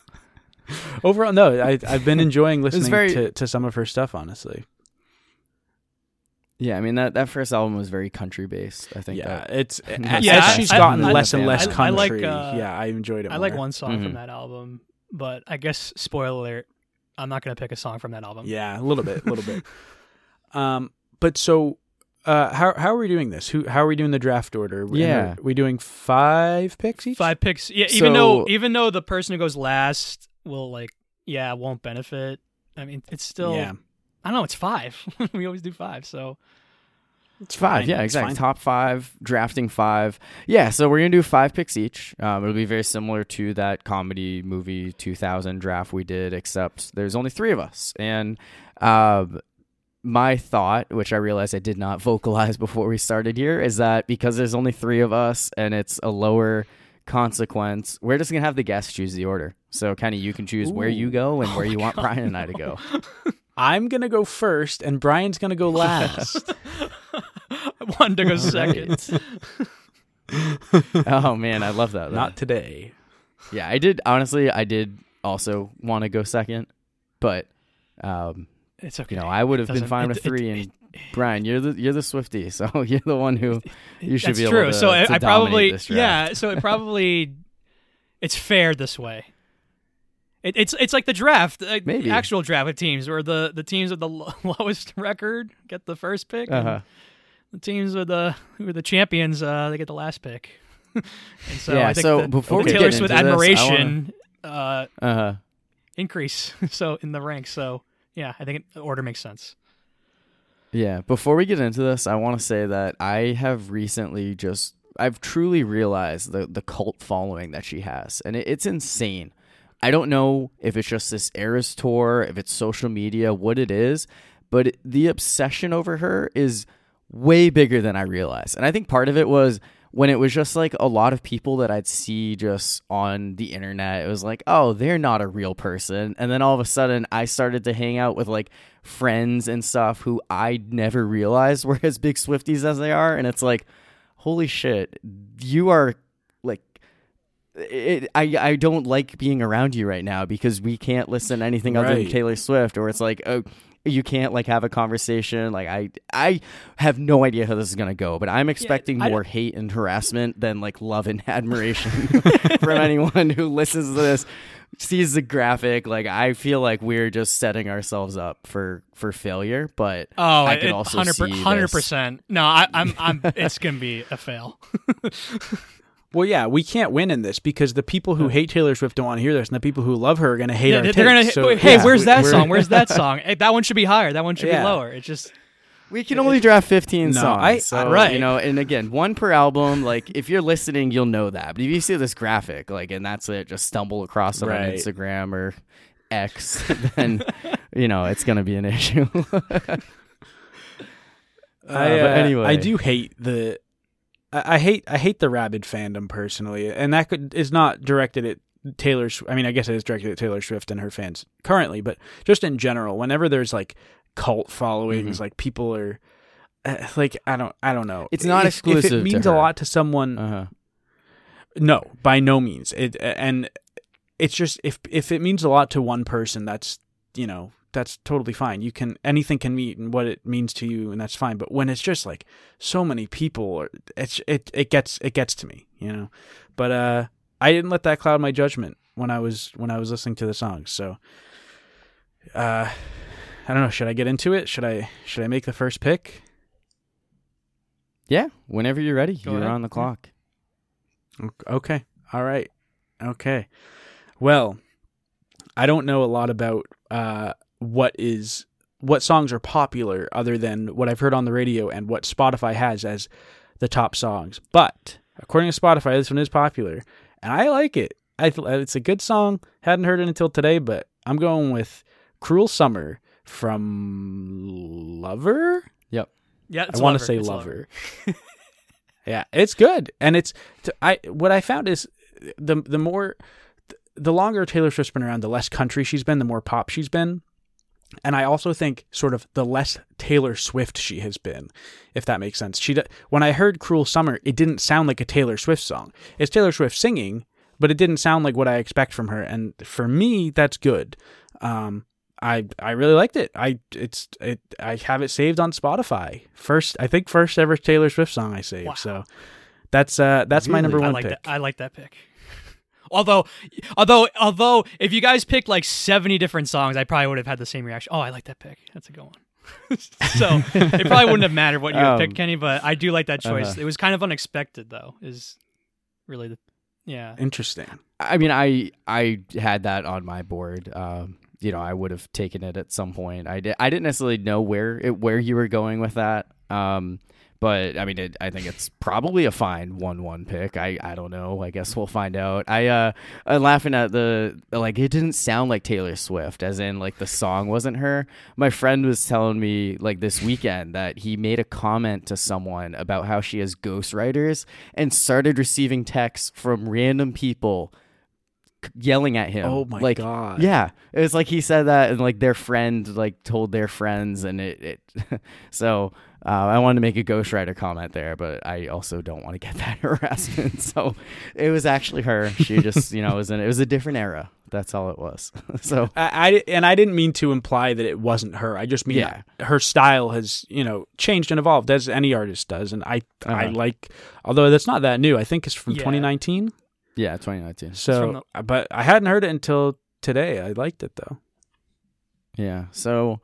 overall, no, I, I've been enjoying listening very- to, to some of her stuff. Honestly, yeah, I mean that that first album was very country based. I think. yeah, that, it's Yeah, as I- she's I- gotten I- less and less I country. like, uh, yeah, I enjoyed it. I like one song Mhm. from that album, but I guess spoiler alert, I'm not gonna pick a song from that album. Yeah, a little bit, a little bit. Um, but so, uh, how how are we doing this? Who how are we doing the draft order? And Yeah. are we doing five picks each? Five picks. Yeah, even though even though the person who goes last will like, yeah, won't benefit. I mean, it's still. Yeah, I don't know. It's five. we always do five. So it's Five, fine. yeah, It's exactly. fine. Top five, drafting five. Yeah, so we're gonna do five picks each. Um, it'll be very similar to that comedy movie 2000 draft we did, except there's only three of us. And um, my thought, which I realized I did not vocalize before we started here, is that because there's only three of us and it's a lower consequence, we're just gonna have the guests choose the order. So kind of you can choose where you go and Oh where my you want God, Brian and I to go. I'm gonna go first, and Brian's gonna go last. I wanted to go second. oh man, I love that. Not today. yeah, I did honestly. I did also want to go second, but um, It's okay. you know, I would have been fine it- with it- three. it- and Brian, you're the you're the Swifty, so you're the one who you should That's be able true. to- so I, to I probably this draft. yeah. So it probably it's fair this way. It, it's it's like the draft, uh, Maybe. the actual draft of teams, where the the teams with the lo- lowest record get the first pick, and Uh-huh. the teams with the who are the champions, uh, they get the last pick. and so Yeah, I think so the, before the we Taylor get Swift into this, admiration uh, Uh-huh. increase so in the ranks. So yeah, I think it, the order makes sense. Yeah, before we get into this, I want to say that I have recently just I've truly realized the the cult following that she has, and it, it's insane. I don't know if it's just this Eras tour, if it's social media, what it is, but the obsession over her is way bigger than I realized. And I think part of it was when it was just like a lot of people that I'd see just on the internet. It was like, oh, they're not a real person. And then all of a sudden, I started to hang out with like friends and stuff who I never realized were as big Swifties as they are. And it's like, holy shit, you are it, I, I don't like being around you right now because we can't listen to anything other than Right. Taylor Swift, or it's like, oh, you can't like have a conversation. Like I, I have no idea how this is gonna go, but I'm expecting I- more hate and harassment than like love and admiration from anyone who listens to this, sees the graphic. Like I feel like we're just setting ourselves up for for failure. But Oh, I could it- also see this. hundred percent. No, I, I'm I'm. It's gonna be a fail. Well, yeah, we can't win in this because the people who hate Taylor Swift don't want to hear this, and the people who love her are going to hate Yeah, our they're takes. gonna. So, hey, yeah, where's that we're- song? Where's that song? Hey, that one should be higher. That one should Yeah. be lower. It's just we can only draft 15 No, songs. I- so, Right. You know, and again, one per album. Like if you're listening, you'll know that. But if you see this graphic, like, and that's it, just stumble across it on Right. Instagram or X, then you know it's gonna be an issue. I, Uh, uh, but anyway. I do hate the. I, I hate I hate the rabid fandom personally, and that could is not directed at Taylor. I mean, I guess it is directed at Taylor Swift and her fans currently, but just in general, whenever there's like cult followings, Mhm. like people are. Uh, like I don't, I don't know. It's not If- exclusive If it means a lot to someone, uh-huh. no, by no means. It and it's just if if it means a lot to one person, that's you know that's totally fine. You can anything can mean what it means to you, and that's fine. But when it's just like so many people, or it's it it gets it gets to me, you know. But uh, I didn't let that cloud my judgment when I was when I was listening to the songs. So, uh, I don't know. Should I get into it? Should I should I make the first pick? Yeah, whenever you're ready, Go you're ahead. on the clock. Okay. All right. Okay. Well, I don't know a lot about uh, what is what songs are popular other than what I've heard on the radio and what Spotify has as the top songs. But according to Spotify, this one is popular, and I like it. I th- it's a good song. Hadn't heard it until today, but I'm going with "Cruel Summer" from Lover. Yep. Yeah. I want to say It's lover. yeah, it's good, and it's t- I. What I found is the the more the longer Taylor Swift's been around, the less country she's been, the more pop she's been, and I also think sort of the less Taylor Swift she has been, if that makes sense. She when I heard "Cruel Summer," it didn't sound like a Taylor Swift song. It's Taylor Swift singing, but it didn't sound like what I expect from her, and for me, that's good. Um, I I really liked it. I it's it I have it saved on Spotify. First, I think first ever Taylor Swift song I saved. Wow. So that's uh that's my Really? number I one like pick. that. I like that pick. Although, although, although, if you guys picked like seventy different songs, I probably would have had the same reaction. Oh, I like that pick. That's a good one. so it probably wouldn't have mattered what you Um, picked, Kenny. But I do like that choice. uh-huh. It was kind of unexpected, though. Is really the yeah. Interesting. I mean, I I had that on my board. Um, you know, I would have taken it at some point. I did. I didn't necessarily know where it where you were going with that. Um, but I mean, it, I think it's probably a fine one-one pick. I, I don't know. I guess we'll find out. I uh, I'm laughing at the like it didn't sound like Taylor Swift, as in like the song wasn't her. My friend was telling me like this weekend that he made a comment to someone about how she has ghostwriters and started receiving texts from random people yelling at him. Oh my like, god. Yeah, it was like he said that, and like their friend like told their friends, and it. it so uh, I wanted to make a ghostwriter comment there, but I also don't want to get that harassment. so it was actually her. She just you know it was an, it was a different era. That's all it was. so I, I and I didn't mean to imply that it wasn't her. I just mean Yeah. her style has you know changed and evolved as any artist does, and I I Uh-huh. like although that's not that new. I think it's from Yeah. 2019. yeah, 2019. So, but I hadn't heard it until today. I liked it though. Yeah. So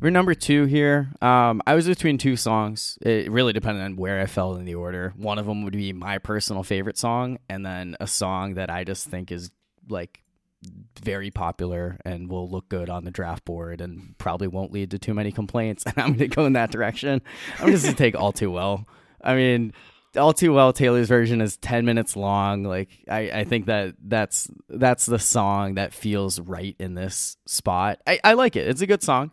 we're number two here. Um, I was between two songs. It really depended on where I fell in the order. One of them would be my personal favorite song, and then a song that I just think is like very popular and will look good on the draft board and probably won't lead to too many complaints. And I'm going to go in that direction. I'm just going to take All Too Well. I mean, all too well taylor's version is 10 minutes long like I, I think that that's that's the song that feels right in this spot I, I like it it's a good song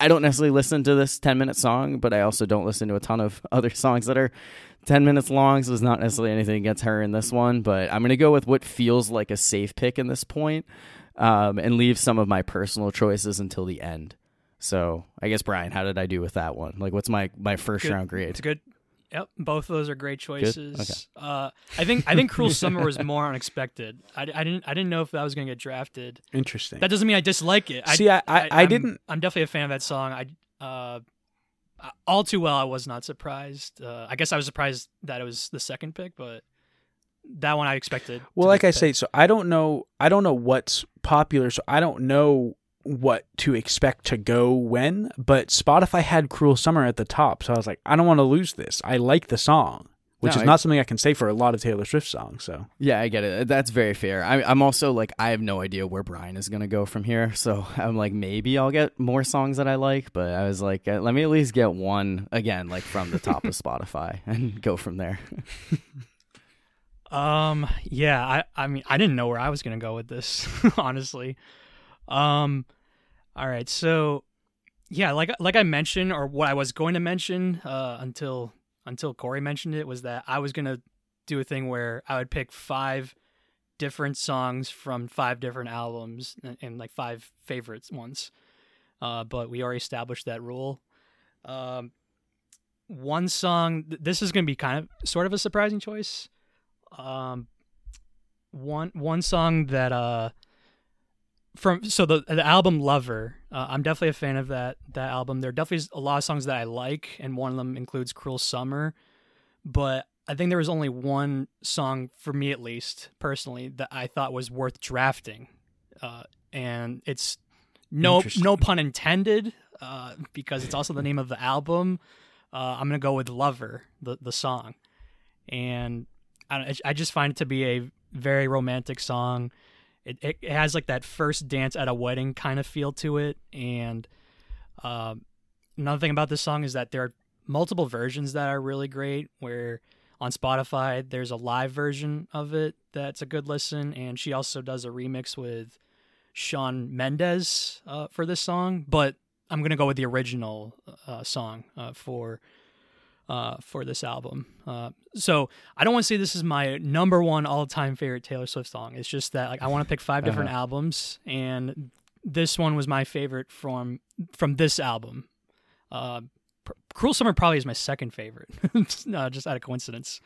i don't necessarily listen to this 10 minute song but i also don't listen to a ton of other songs that are 10 minutes long so it's not necessarily anything against her in this one but i'm going to go with what feels like a safe pick in this point um, and leave some of my personal choices until the end so i guess brian how did i do with that one like what's my my first Good. round grade It's good. Yep, both of those are great choices. Okay. Uh, I think I think Cruel Summer was more unexpected. I, I didn't I didn't know if that was going to get drafted. Interesting. That doesn't mean I dislike it. See, I- I- I I'm- didn't- I'm definitely a fan of that song. I uh, all too well. I was not surprised. Uh, I guess I was surprised that it was the second pick, but that one I expected. well, like I picked. say, so I don't know. I don't know what's popular, so I don't know what to expect to go when. But Spotify had "Cruel Summer" at the top, so I was like, I don't want to lose this. I like the song, which No, is I- not something I can say for a lot of Taylor Swift songs. So Yeah, I get it. That's very fair. I, I'm also like, I have no idea where Brian is going to go from here. So I'm like, maybe I'll get more songs that I like. But I was like, uh, let me at least get one again, like from the top of Spotify and go from there. Um, yeah, I, I mean, I didn't know where I was gonna go with this, honestly. Um, all right, so yeah, like like I mentioned, or what I was going to mention, uh, until until Corey mentioned it, was that I was gonna do a thing where I would pick five different songs from five different albums and, and like five favorites ones. Uh, but we already established that rule. Um, one song. th- This is gonna be kind of sort of a surprising choice um one one song that uh from so the the album lover uh, i'm definitely a fan of that that album. There are definitely a lot of songs that i like and one of them includes cruel summer. But i think there was only one song for me at least personally that i thought was worth drafting. Uh and it's no no pun intended uh because it's also the name of the album. Uh i'm gonna go with lover the the song. And I, I just find it to be a very romantic song. It, it, has like that first dance at a wedding kind of feel to it. And um, another thing about this song is that there are multiple versions that are really great. Where on Spotify, there's a live version of it that's a good listen. And she also does a remix with Shawn Mendes uh, for this song. But I'm to go with the original uh, song uh, for uh, for this album. Uh, so I don't want to say this is my number one all time favorite Taylor Swift song. It's just that like I want to pick 5 different Uh-huh. albums, and this one was my favorite from from this album. Uh, Pr- Cruel Summer probably is my second favorite, uh, just out of coincidence.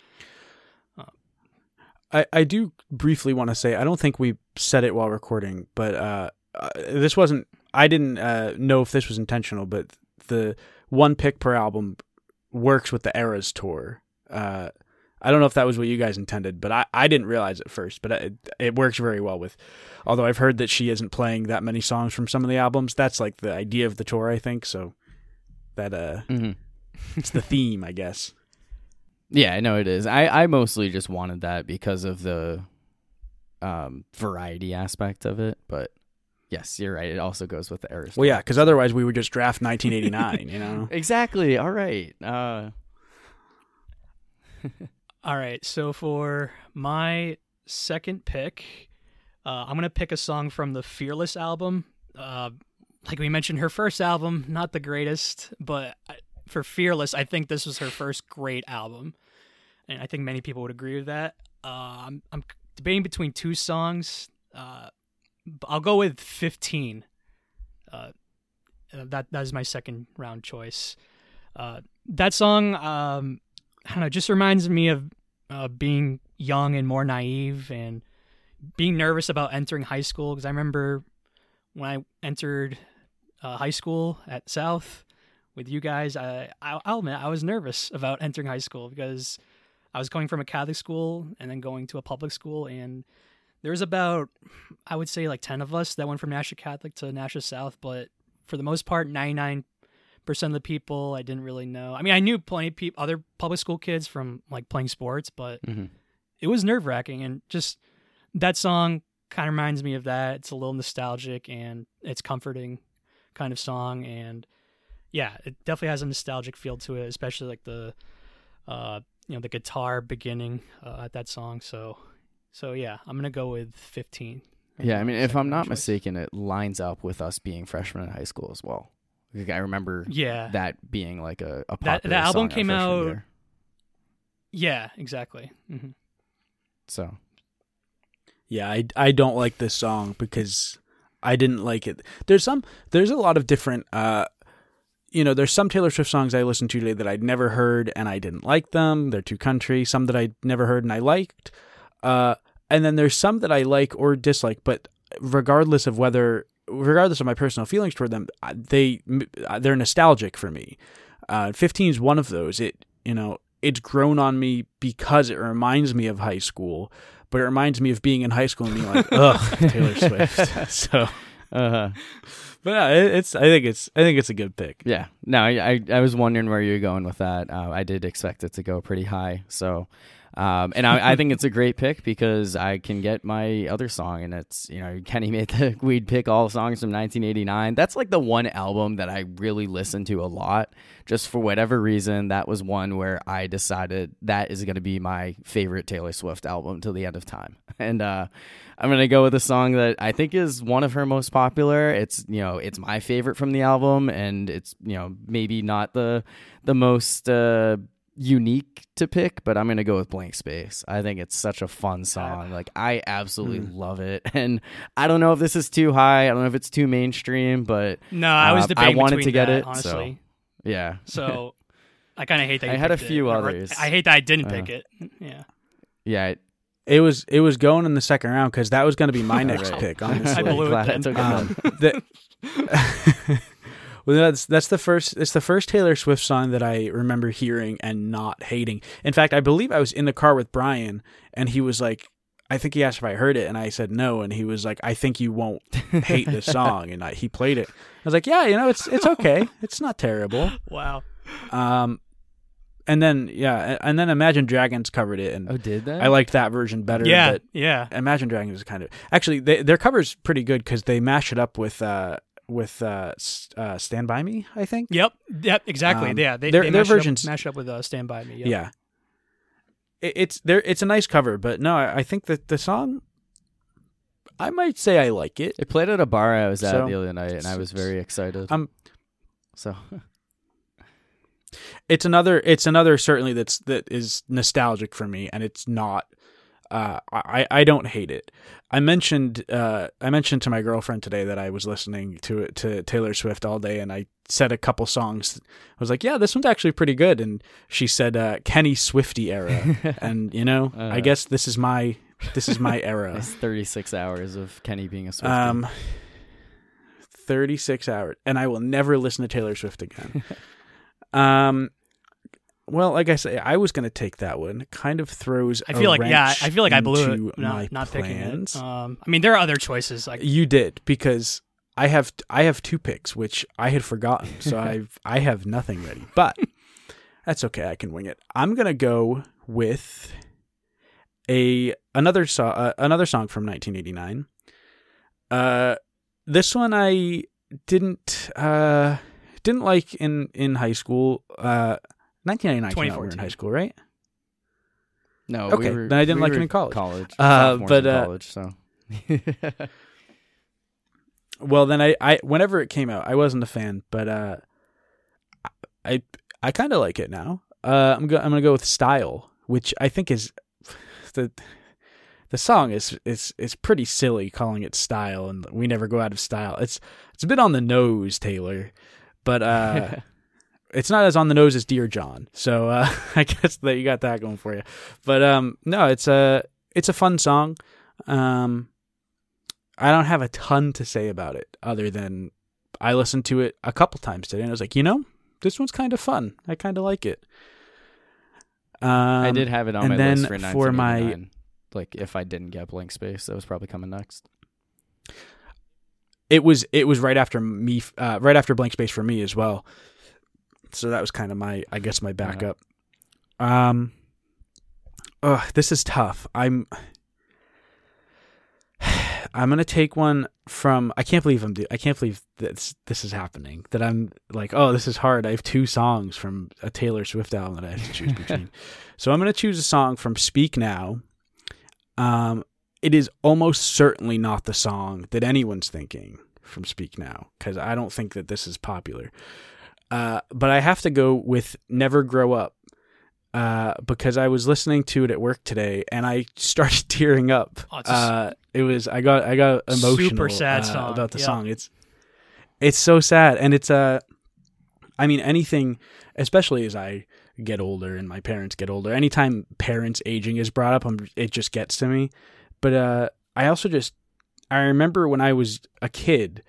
I, I do briefly want to say I don't think we said it while recording, but uh, uh, this wasn't. I didn't uh, know if this was intentional, but the one pick per album works with the Eras tour. Uh, I don't know if that was what you guys intended, but I, I didn't realize at first. But it, it works very well with. Although I've heard that she isn't playing that many songs from some of the albums, that's like the idea of the tour, I think. So that uh, Mm-hmm. it's the theme, I guess. Yeah, I know it is. I, I mostly just wanted that because of the um, variety aspect of it. But Yes, you're right. It also goes with the Eras. Well, yeah, because otherwise we would just draft 1989. you know. exactly. All right. Uh, All right, so for my second pick, uh, I'm gonna pick a song from the Fearless album. Uh, like we mentioned, her first album not the greatest, but for Fearless, I think this was her first great album, and I think many people would agree with that. Uh, I'm I'm debating between two songs. I'll go with 15. Uh, uh, that that is my second round choice. Uh, that song, um, I don't know, just reminds me of uh, being young and more naive and being nervous about entering high school. Because I remember when I entered uh, high school at South with you guys, I, I, I'll admit I was nervous about entering high school because I was going from a Catholic school and then going to a public school. And there was about, I would say, like 10 of us that went from Nashua Catholic to Nashua South. But for the most part, 99 percent of the people I didn't really know. I mean, I knew plenty of people, other public school kids from like playing sports, but mhm. it was nerve wracking. And just that song kind of reminds me of that. It's a little nostalgic and it's comforting kind of song. And yeah, it definitely has a nostalgic feel to it, especially like the, uh, you know, the guitar beginning uh, at that song. So, so yeah, I'm gonna go with 15. Yeah, I mean, if I'm not choice. mistaken, it lines up with us being freshmen in high school as well. Like, I remember yeah, that being like a, a That- popular that album song our came out- year. yeah, exactly. hmm So Yeah, I, I don't like this song because I didn't like it. There's some there's a lot of different uh you know, there's some Taylor Swift songs I listened to today that I'd never heard and I didn't like them. They're too country. Some that I'd never heard and I liked. Uh and then there's some that I like or dislike, but regardless of whether regardless of my personal feelings toward them, uh, they they're nostalgic for me. Uh 15 is one of those. It you know, it's grown on me because it reminds me of high school but it reminds me of being in high school and being like, ugh, Taylor Swift. so, uh but it's. I think it's. I think it's a good pick. yeah. No, I, I I was wondering where you're going with that. Uh, I did expect it to go pretty high. So um, and I, I think it's a great pick because I can get my other song, and it's you know Kenny made the we'd pick all songs from 1989. That's like the one album that I really listened to a lot. Just for whatever reason, that was one where I decided that is going to be my favorite Taylor Swift album till the end of time. And uh, I'm going to go with a song that I think is one of her most popular. It's you know it's my favorite from the album, and it's you know maybe not the the most. Uh, unique to pick, but I'm gonna go with Blank Space. I think it's such a fun song. Like I absolutely Mm. love it, and I don't know if this is too high. I don't know if it's too mainstream, but No, I was Uh, I wanted to get that, it, so- honestly. yeah, So, I kind of hate that. I had a few it. Others. I hate that I didn't Uh. pick it. Yeah, yeah. it- It was. It was going in the second round because that was going to be my next Right. pick. I'm Honestly, blew it glad I then. took it Um, the- well, that's that's the first. It's the first Taylor Swift song that I remember hearing and not hating. In fact, I believe I was in the car with Brian, and he was like, "I think he asked if I heard it," and I said no, and he was like, "I think you won't hate this song," and I, he played it. I was like, "Yeah, you know, it's it's okay. It's not terrible." wow. Um, and then yeah, and then Imagine Dragons covered it, and Oh, did that? I liked that version better. Yeah, but yeah. Imagine Dragons is kind of actually they, their cover's pretty good because they mash it up with uh with uh, uh Stand by Me. I think. Yep, yep, exactly. Um, yeah, they, their- they their mash it up- versions- mash up with uh, "Stand by Me." Yep. Yeah. It, it's there. It's a nice cover, but no, I, I think that the song. I might say I like it. It played at a bar I was at So- the other night, and I was very excited. Um, so It's another. It's another certainly that's that is nostalgic for me, and it's not. Uh, I I don't hate it. I mentioned uh I mentioned to my girlfriend today that I was listening to to Taylor Swift all day, and I said a couple songs. I was like, yeah, this one's actually pretty good, and she said uh, Kenny Swifty era, and you know, Uh. I guess this is my this is my era. it's 36 hours of Kenny being a Swiftie. Um, 36 hours, and I will never listen to Taylor Swift again. um, well, like I say, I was going to take that one. It kind of throws. I feel like yeah, I feel like I blew it my not, picking it. Um, I mean, there are other choices. Like You did because I have I have two picks which I had forgotten, so I've I have nothing ready. But that's okay. I can wing it. I'm gonna go with a another song uh, another song from 1989. Uh, this one I didn't uh didn't like in in high school. Uh, 1999 came out when we were in high school, right? No, Okay, we were, then I didn't we like it were in college. College, Uh, but, uh, college, so. Well, then I, I whenever it came out, I wasn't a fan, but uh, I I kind of like it now. Uh, I'm go, I'm gonna go with style, which I think is the the song is is is pretty silly calling it style, and we never go out of style. It's it's a bit on the nose, Taylor, but uh, it's not as on the nose as Dear John. So uh, I guess that you got that going for you. But um, no, it's a it's a fun song. Um, I don't have a ton to say about it other than I listened to it a couple times today and I was like, you know, this one's kind of fun. I kind of like it. Um, I did have it on and my then list for for my- like if I didn't get blank space, that was probably coming next. It was it was right after me, uh, right after blank space for me as well. So that was kind of my, I guess, my backup. Um, ugh, this is tough. I'm, I'm gonna take one from. I can't believe I'm. I can't believe this this is happening. That I'm like, oh, this is hard. I have two songs from a Taylor Swift album that I have to choose between. so I'm gonna choose a song from Speak Now. Um, it is almost certainly not the song that anyone's thinking from Speak Now because I don't think that this is popular. Uh, but I have to go with Never Grow Up uh, because I was listening to it at work today and I started tearing up. Oh, it's a s- uh, it was I got I got emotional Super sad uh, song, about the yeah. song. It's it's so sad and it's uh I mean anything especially as I get older and my parents get older anytime parents aging is brought up I'm, it just gets to me but uh I also just I remember when I was a kid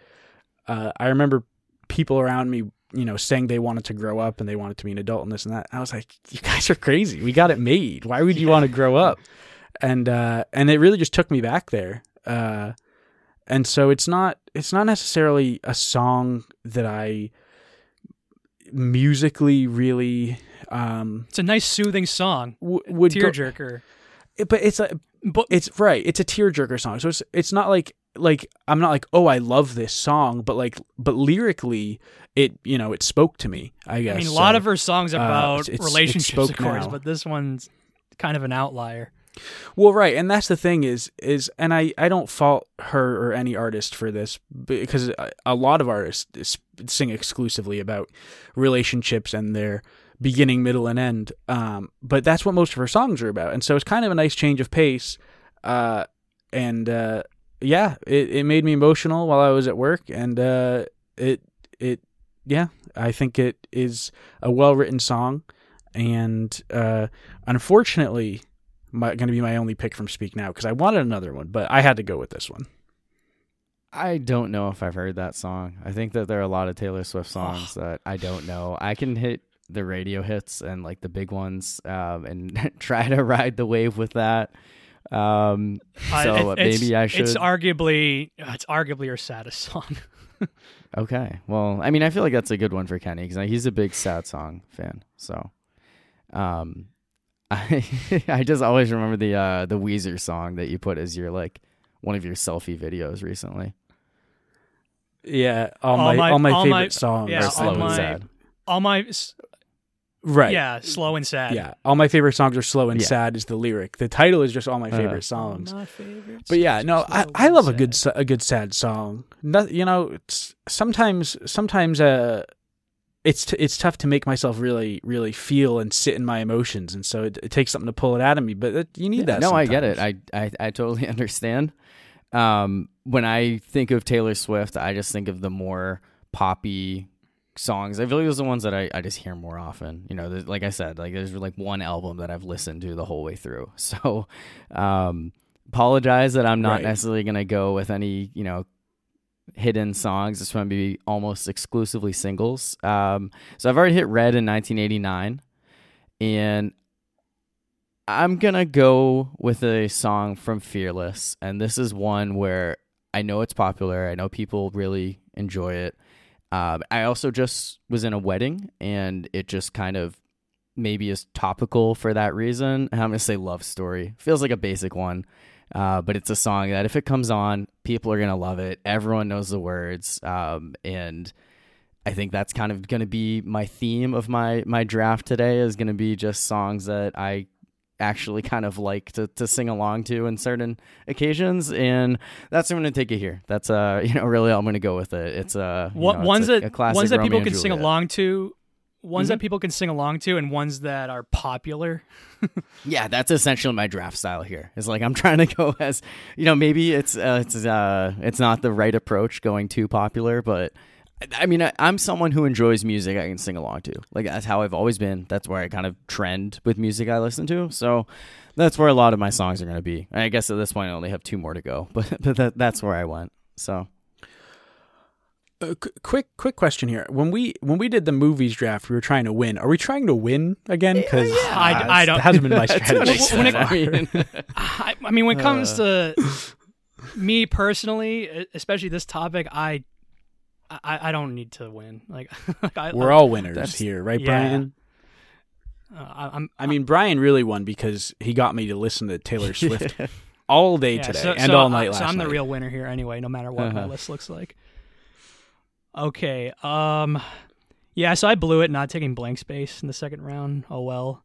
uh I remember people around me you know saying they wanted to grow up and they wanted to be an adult and this and that. I was like you guys are crazy. We got it made. Why would you want to grow up? And uh and it really just took me back there uh and so it's not it's not necessarily a song that I musically really um It's a nice soothing song. w- would Tearjerker. but it's a But it's right it's a tearjerker song. So it's it's not like like I'm not like oh I love this song but like but lyrically it you know it spoke to me I guess I mean, a lot So, of her songs are uh, about it's- it's relationships, spoke of course, now. but this one's kind of an outlier. Well, right, and that's the thing is is, and I I don't fault her or any artist for this because a- a lot of artists sing exclusively about relationships and their beginning, middle, and end. Um, but that's what most of her songs are about, and so it's kind of a nice change of pace. Uh, and uh, yeah, it it made me emotional while I was at work, and uh, it it yeah, I think it is a well written song, and uh, unfortunately going to be my only pick from Speak Now because I wanted another one, but I had to go with this one. I don't know if I've heard that song. I think that there are a lot of Taylor Swift songs that I don't know. I can hit the radio hits and like the big ones um, and try to ride the wave with that. Um, I- so it- maybe I should. It's arguably it's arguably her saddest song. Okay. Well, I mean, I feel like that's a good one for Kenny because he's a big sad song fan. So, um, I I just always remember the uh the Weezer song that you put as your like one of your selfie videos recently. Yeah, all, All my, my- all my all favorite my- songs. yeah, or all slow and sad. All my s- right. yeah, slow and sad. yeah. All my favorite songs are slow and Yeah. sad. Is the lyric. The title is just all my Uh, favorite All songs. my favorites But yeah, no, I, I and love a good a good sad song. No, you know, it's sometimes sometimes uh, it's t- it's tough to make myself really really feel and sit in my emotions, and so it, it takes something to pull it out of me. But it, you need Yeah, that. No, I get it. I, I I totally understand. Um, when I think of Taylor Swift, I just think of the more poppy songs. I feel like those are the ones that I, I just hear more often. You know, like I said, like there's like one album that I've listened to the whole way through. So, um, apologize that I'm not Right. necessarily gonna go with any you know hidden songs. It's going to be almost exclusively singles. Um, so I've already hit Red in 1989, and I'm gonna go with a song from Fearless, and this is one where I know it's popular. I know people really enjoy it. Um, I also just was in a wedding, and it just kind of maybe is topical for that reason. I'm gonna say "Love Story." Feels like a basic one, Uh, but it's a song that if it comes on, people are gonna love it. Everyone knows the words, um, and I think that's kind of gonna be my theme of my my draft today. Is gonna be just songs that I actually kind of like to, to sing along to in certain occasions and that's what I'm going to take it here that's uh you know really I'm going to go with it it's uh What know, it's ones a- that a ones that Romeo people can sing along to, ones Mhm. that people can sing along to, and ones that are popular. Yeah, that's essentially my draft style here. It's like I'm trying to go as you know, maybe it's uh, it's uh it's not the right approach going too popular, but I- I mean, I, I'm someone who enjoys music I can sing along to. Like that's how I've always been. That's where I kind of trend with music I listen to. So that's where a lot of my songs are going to be. I guess at this point I only have two more to go, but but that, that's where I went. So Uh, qu- quick, quick question here. When we when we did the movies draft, we were trying to win. Are we trying to win again? Because I- I don't- That hasn't been my That's what I strategy. When it- so said. far. I mean, I, I mean, when it comes Uh. to me personally, especially this topic, I, I, I don't need to win. Like, like I, We're all winners here, right, yeah. Brian? uh, I, I'm. I mean, Brian really won because he got me to listen to Taylor Swift all day yeah, today so, and so all night last So I'm the night. real winner here, anyway. No matter what my Uh-huh. list looks like. Okay. Um. Yeah. So I blew it not taking blank space in the second round. Oh well.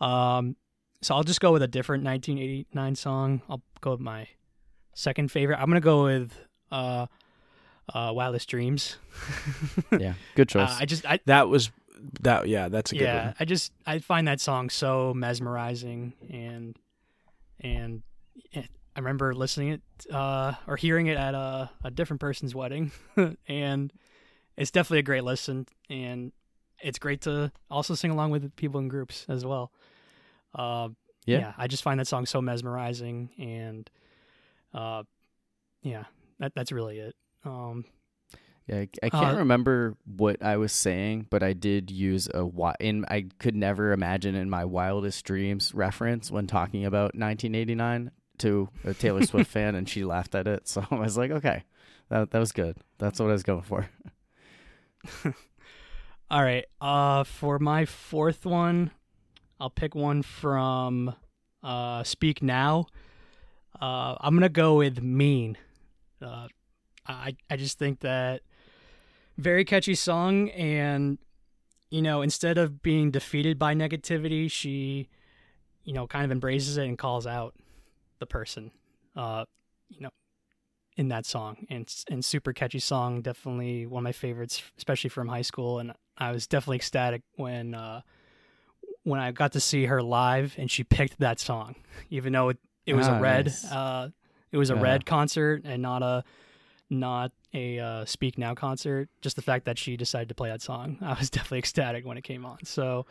Um. So I'll just go with a different 1989 song. I'll go with my second favorite. I'm gonna go with uh, uh, Wildest Dreams. yeah, good choice. Uh, I just I That was that. Yeah, that's a good yeah one. I just I find that song so mesmerizing and and it, I remember listening it uh, or hearing it at a, a different person's wedding and it's definitely a great listen and it's great to also sing along with people in groups as well. Uh, Yeah. yeah, I just find that song so mesmerizing and uh, yeah, that that's really it. Um, Yeah, I, I can't Uh, remember what I was saying, but I did use a in I could never imagine in my wildest dreams reference when talking about 1989 to a Taylor Swift fan, and she laughed at it. So I was like, okay, that that was good. That's what I was going for. All right. Uh, for my fourth one, I'll pick one from uh, Speak Now. Uh, I'm gonna go with Mean. Uh, I I just think that very catchy song, and you know, instead of being defeated by negativity, she, you know, kind of embraces it and calls out the person. Uh, you know, in that song and and super catchy song definitely one of my favorites especially from high school and I was definitely ecstatic when uh when I got to see her live and she picked that song even though it, it was Ah, a red nice. uh it was a Yeah. red concert and not a not a uh, speak now concert just the fact that she decided to play that song I was definitely ecstatic when it came on so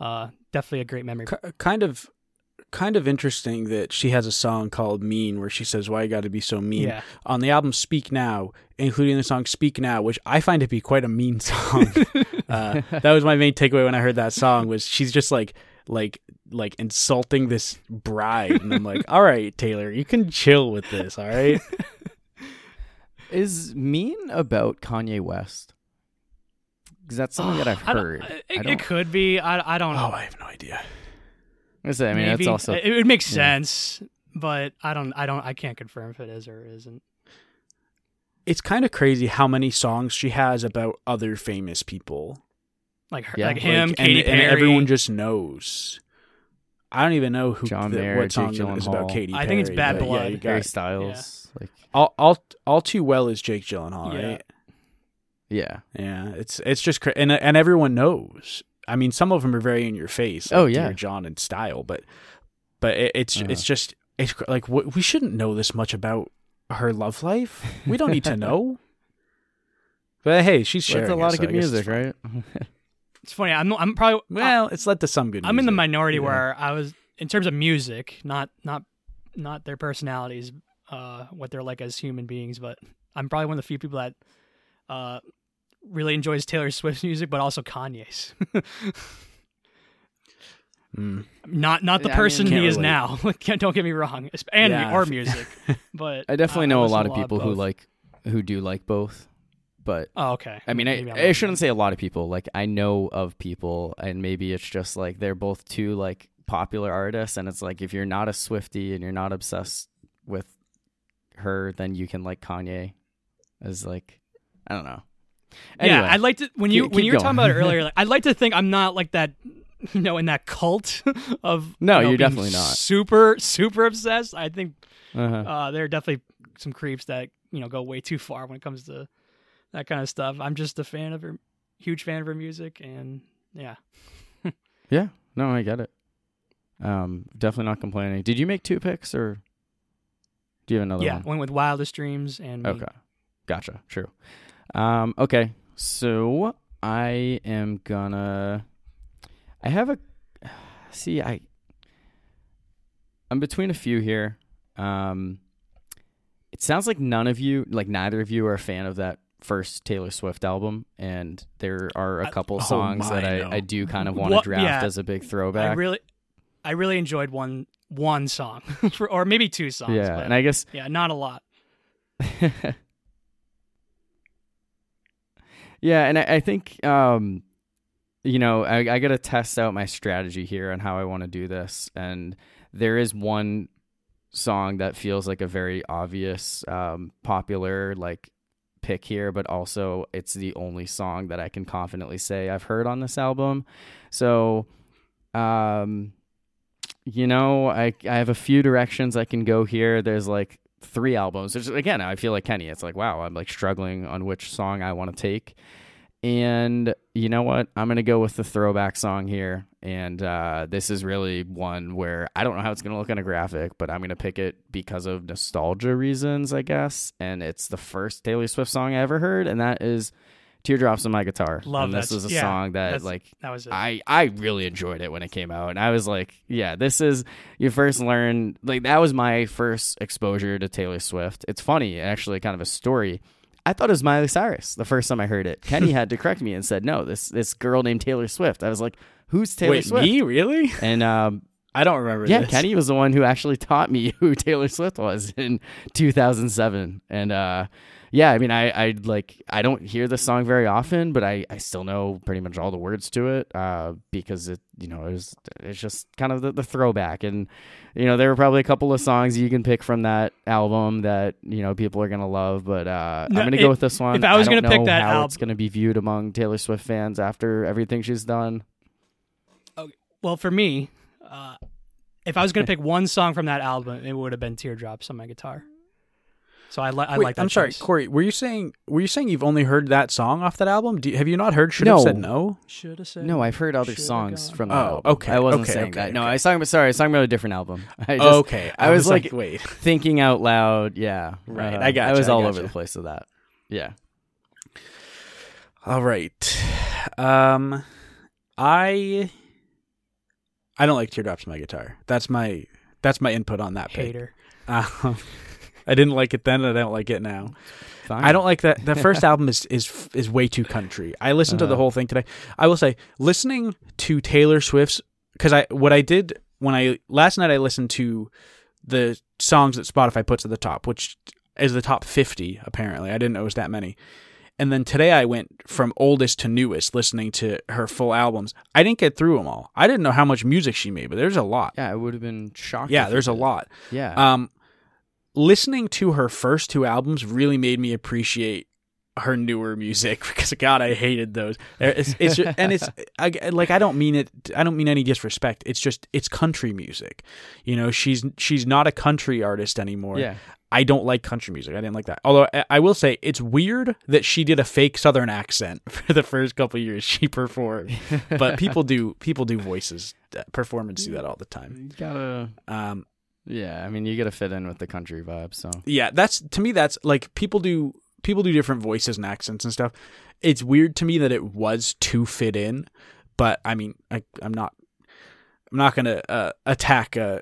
uh definitely a great memory K- kind of, kind of interesting that she has a song called "Mean" where she says, "Why you got to be so mean." yeah On the album "Speak Now," including the song "Speak Now," which I find to be quite a mean song. uh, that was my main takeaway when I heard that song. Was she's just like, like, like insulting this bride, and I'm like, all right, Taylor, you can chill with this, all right. Is Mean about Kanye West? Because that's something that I've I don't- heard. it, I it don't- could be I, I don't oh, know Oh, I have no idea. I say, I mean, Maybe. it's also it, it would make yeah. sense, but I don't I don't I can't confirm if it is or isn't. It's kind of crazy how many songs she has about other famous people. Like her, Yeah. like Like, him, Like, Katy and, Perry. and everyone just knows. I don't even know who John the, Mayer, what song Jake is about Gyllenhaal. Katy Perry. I think it's Bad but Blood. Yeah, you Harry got Styles. Like, all, all, all too well is Jake Gyllenhaal, Yeah. right? yeah. Yeah, it's it's just cra- and and everyone knows. I mean, some of them are very in your face. Oh, yeah. Dear John and style, but but it, it's Uh-huh. it's just it's like w- we shouldn't know this much about her love life. We don't need to know. But hey, she's Well, sharing. That's a lot it, of so good I guess it's music, right? It's funny. I'm I'm probably Well, it's led to some good. I'm in the minority Yeah. where I was in terms of music, not not not their personalities, uh, what they're like as human beings. But I'm probably one of the few people that uh really enjoys Taylor Swift's music, but also Kanye's. Mm. not not the Yeah, I mean, person he is relate. now. don't get me wrong, Esp- and Yeah. or music, but I definitely uh, know a lot of people who like who do like both, but Oh, okay. I mean, Maybe I, I'm I wrong. shouldn't say a lot of people. Like I know of people, and maybe it's just like they're both too like popular artists, and it's like if you're not a Swifty and you're not obsessed with her, then you can like Kanye as like I don't know. Anyway, yeah, I'd like to when you keep- when keep you were talking about it earlier. Like, I'd like to think I'm not like that, you know, in that cult of No, you know, being definitely not. super super obsessed. I think uh-huh. uh, there are definitely some creeps that you know go way too far when it comes to that kind of stuff. I'm just a fan of her, huge fan of her music, and yeah, yeah, no, I get it. Um, definitely not complaining. Did you make two picks or do you have another yeah, one? went with Wildest Dreams and Mean. Okay. Gotcha. True. Um, okay. So I am gonna I have a see I I'm between a few here. Um it sounds like none of you like neither of you are a fan of that first Taylor Swift album and there are a couple oh songs that I, no. I do kind of want to draft yeah. as a big I throwback. really, I really enjoyed one one song, for, or maybe two songs. yeah, but and I guess yeah, not a lot. yeah, and I, I think um, you know I, I got to test out my strategy here on how I want to do this, and there is one song that feels like a very obvious, um, popular like pick here, but also it's the only song that I can confidently say I've heard on this album. So, um, you know, I I have a few directions I can go here. There's like three albums. There's, again, I feel like Kenny. It's like wow, I'm like struggling on which song I want to take. And you know what? I'm gonna go with the throwback song here. And uh, this is really one where I don't know how it's gonna look on a graphic, but I'm gonna pick it because of nostalgia reasons, I guess. And it's the first Taylor Swift song I ever heard, and that is "Teardrops on My Guitar." Love and this is a Yeah, song that like That was it. I I really enjoyed it when it came out, and I was like, yeah, this is you first learn like that was my first exposure to Taylor Swift. It's funny, actually, kind of a story. I thought it was Miley Cyrus the first time I heard it. Kenny had to correct me and said, no, this this girl named Taylor Swift. I was like, who's Taylor Wait, Swift? me really? And um, I don't remember. yeah, this. Kenny was the one who actually taught me who Taylor Swift was in 2007. And uh, yeah, I mean, I, I like I don't hear the song very often, but I, I still know pretty much all the words to it uh, because it you know it was it's just kind of the, the throwback. And you know there were probably a couple of songs you can pick from that album that you know people are gonna love, but uh, No, I'm gonna if- go with this one. if I was gonna pick that how album- it's gonna be viewed among Taylor Swift fans after everything she's done. Okay. well, for me, uh, if I was gonna pick one song from that album, it would have been "Teardrops" on my guitar. So I, li- I Wait, like that. I'm sorry, choice. Corey. Were you saying were you saying you've only heard that song off that album? Do you, have you not heard? Should have No. said no. Should have said. No, I've heard other songs gone. from that Oh, album. okay, I wasn't okay, saying okay, that. No. I was talking about. Sorry, I was talking about a different album. I just okay, I was like- wait. thinking out loud. Yeah, Right, Uh, I gotcha, I was I all gotcha. over the place with that. Yeah. All right. Um, I I don't like teardrops on my guitar. That's my that's my input on that pick. Um, I didn't like it then, and I don't like it now. Fine. I don't like that. The first album is is is way too country. I listened to the Uh. whole thing today. I will say, listening to Taylor Swift's because I what I did when I last night I listened to the songs that Spotify puts at the top, which is the top fifty apparently. I didn't know it was that many. And then today I went from oldest to newest, listening to her full albums. I didn't get through them all. I didn't know how much music she made, but there's a lot. Yeah, it would have been shocking. Yeah, there's a lot. Yeah. Um, listening to her first two albums really made me appreciate her newer music because God, I hated those. It's, it's ju- and it's I, like I don't mean it. I don't mean any disrespect. It's just it's country music. You know, she's she's not a country artist anymore. yeah. I don't like country music. I didn't like that. Although I- I will say it's weird that she did a fake Southern accent for the first couple of years she performed. But people do people do voices uh, performance do that all the time. You gotta. Um, Yeah, I mean, you gotta fit in with the country vibe. So. Yeah that's to me that's like people do people do different voices and accents and stuff. It's weird to me that it was to fit in but i mean I, i'm not i'm not gonna uh, attack a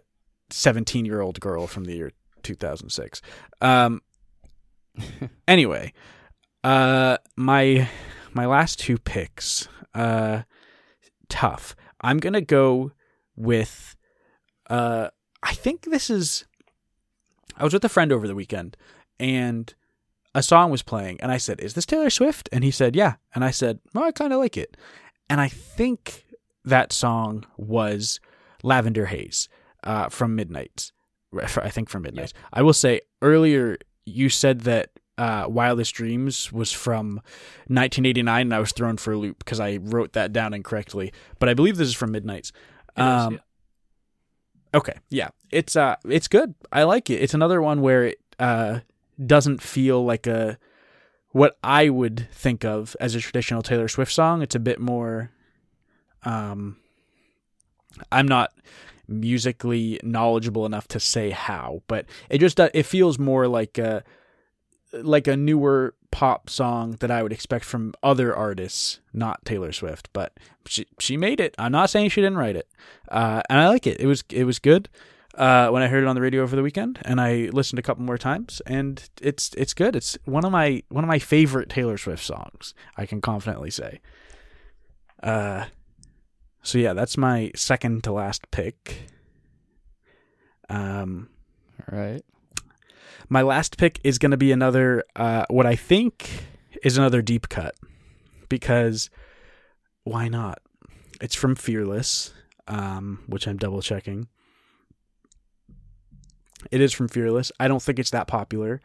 17 year old girl from the year 2006 um anyway uh my my last two picks uh tough. I'm gonna go with uh i think this is I was with a friend over the weekend and a song was playing and I said, "Is this Taylor Swift?" And he said, "Yeah." And I said, "Well, I kind of like it." And I think that song was Lavender Haze uh, from Midnight. I think from Midnight. I will say earlier you said that uh, Wildest Dreams was from 1989, and I was thrown for a loop because I wrote that down incorrectly. But I believe this is from Midnight's. Is, Um, yeah. Okay, yeah, it's uh, it's good. I like it. It's another one where it uh doesn't feel like a what I would think of as a traditional Taylor Swift song. It's a bit more. Um, I'm not musically knowledgeable enough to say how, but it just it feels more like a like a newer pop song that I would expect from other artists, not Taylor Swift. But she she made it. I'm not saying she didn't write it, uh, and I like it. It was it was good. Uh, when I heard it on the radio over the weekend, and I listened a couple more times, and it's it's good. It's one of my one of my favorite Taylor Swift songs. I can confidently say. Uh, so yeah, that's my second to last pick. Um, All right. My last pick is going to be another uh, what I think is another deep cut because why not? It's from Fearless, um, which I'm double checking. It is from Fearless. I don't think it's that popular,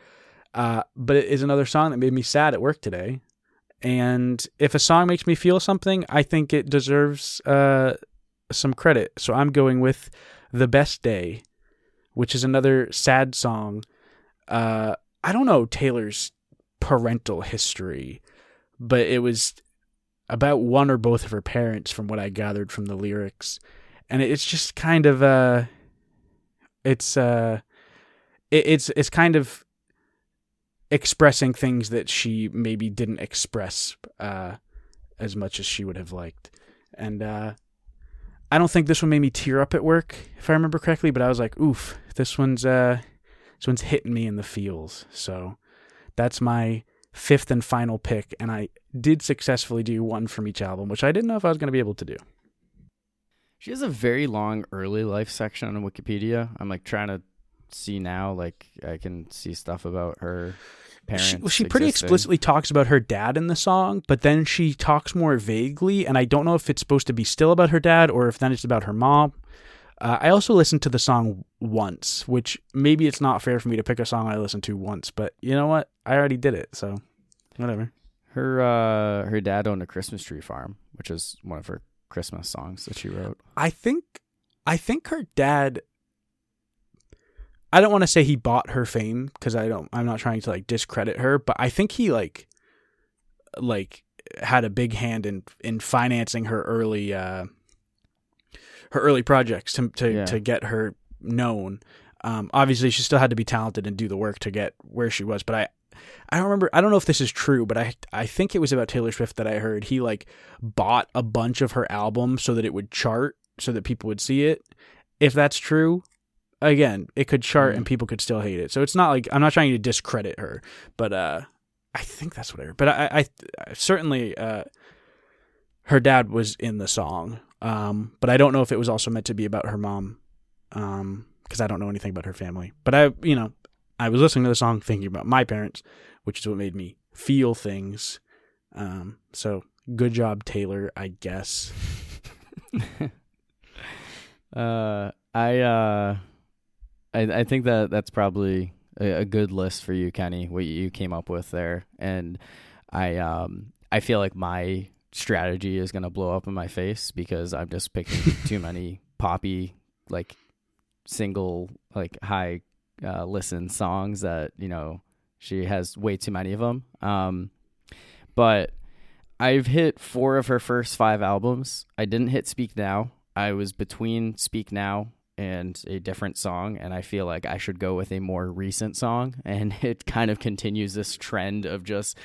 uh, but it is another song that made me sad at work today. And if a song makes me feel something, I think it deserves uh, some credit. So I'm going with "The Best Day," which is another sad song uh I don't know Taylor's parental history, but it was about one or both of her parents from what I gathered from the lyrics. And it's just kind of uh it's uh it, it's it's kind of expressing things that she maybe didn't express uh as much as she would have liked. And uh I don't think this one made me tear up at work, if I remember correctly, but I was like, oof, this one's uh this one's hitting me in the feels. So that's my fifth and final pick. And I did successfully do one from each album, which I didn't know if I was going to be able to do. She has a very long early life section on Wikipedia. I'm like trying to see now, like I can see stuff about her parents. She, well, she pretty explicitly talks about her dad in the song, but then she talks more vaguely. And I don't know if it's supposed to be still about her dad or if then it's about her mom. Uh, I also listened to the song once, which maybe it's not fair for me to pick a song I listened to once, but you know what? I already did it, so whatever. Her uh, her dad owned a Christmas tree farm, which is one of her Christmas songs that she wrote. I think I think her dad I don't want to say he bought her fame because I don't I'm not trying to like discredit her, but I think he like like had a big hand in in financing her early uh her early projects to to, Yeah. to get her known. Um obviously she still had to be talented and do the work to get where she was, but I I don't remember I don't know if this is true, but I I think it was about Taylor Swift that I heard he like bought a bunch of her albums so that it would chart so that people would see it. If that's true, again, it could chart Mm. and people could still hate it. So it's not like I'm not trying to discredit her, but uh I think that's what I heard. But I, I, I certainly uh her dad was in the song. Um but I don't know if it was also meant to be about her mom. Um because I don't know anything about her family. But I you know, I was listening to the song thinking about my parents, which is what made me feel things. Um so good job Taylor, I guess. Uh, I uh, I I think that that's probably a, a good list for you, Kenny. What you came up with there, and I um I feel like my strategy is gonna blow up in my face because I'm just picking too many poppy like single like high uh, listen songs that you know she has way too many of them. Um, but I've hit four of her first five albums. I didn't hit Speak Now. I was between Speak Now and a different song, and I feel like I should go with a more recent song. And it kind of continues this trend of just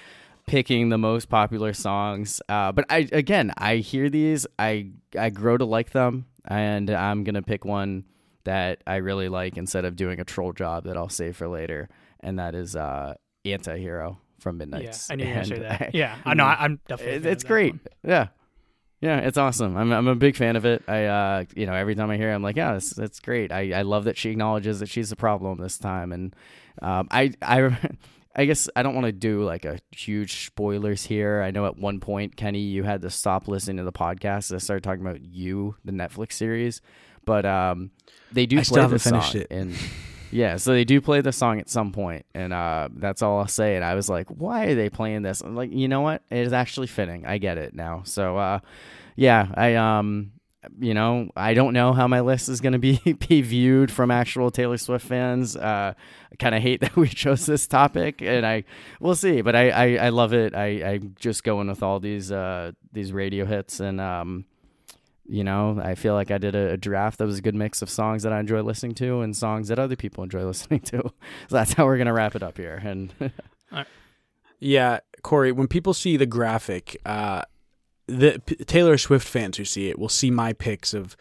picking the most popular songs. Uh, but I again, I hear these, I I grow to like them, and I'm gonna pick one that I really like instead of doing a troll job that I'll save for later, and that is uh, Anti-Hero from Midnight. Yeah, I knew you were say that. I- yeah, I know. I'm definitely. it- it's great. one. Yeah. Yeah, it's awesome. I'm I'm a big fan of it. I uh you know, every time I hear it, I'm like, yeah, it's it's great. I, I love that she acknowledges that she's the problem this time and um I I I guess I don't want to do like a huge spoilers here. I know at one point, Kenny, you had to stop listening to the podcast as I started talking about you, the Netflix series. but um, they do I still play the song, finished it. and yeah, so they do play the song at some point, and uh, that's all I'll say. And I was like, why are they playing this? I'm like, you know what? It is actually fitting. I get it now. So uh, yeah, I um. You know, I don't know how my list is going to be be viewed from actual Taylor Swift fans. Uh, I kind of hate that we chose this topic, and I we'll see. But I, I, I love it. I I'm just going with all these uh these radio hits, and um, you know, I feel like I did a, a draft that was a good mix of songs that I enjoy listening to and songs that other people enjoy listening to. So that's how we're gonna wrap it up here. And Yeah, Corey, when people see the graphic, uh, the P- Taylor Swift fans who see it will see my picks of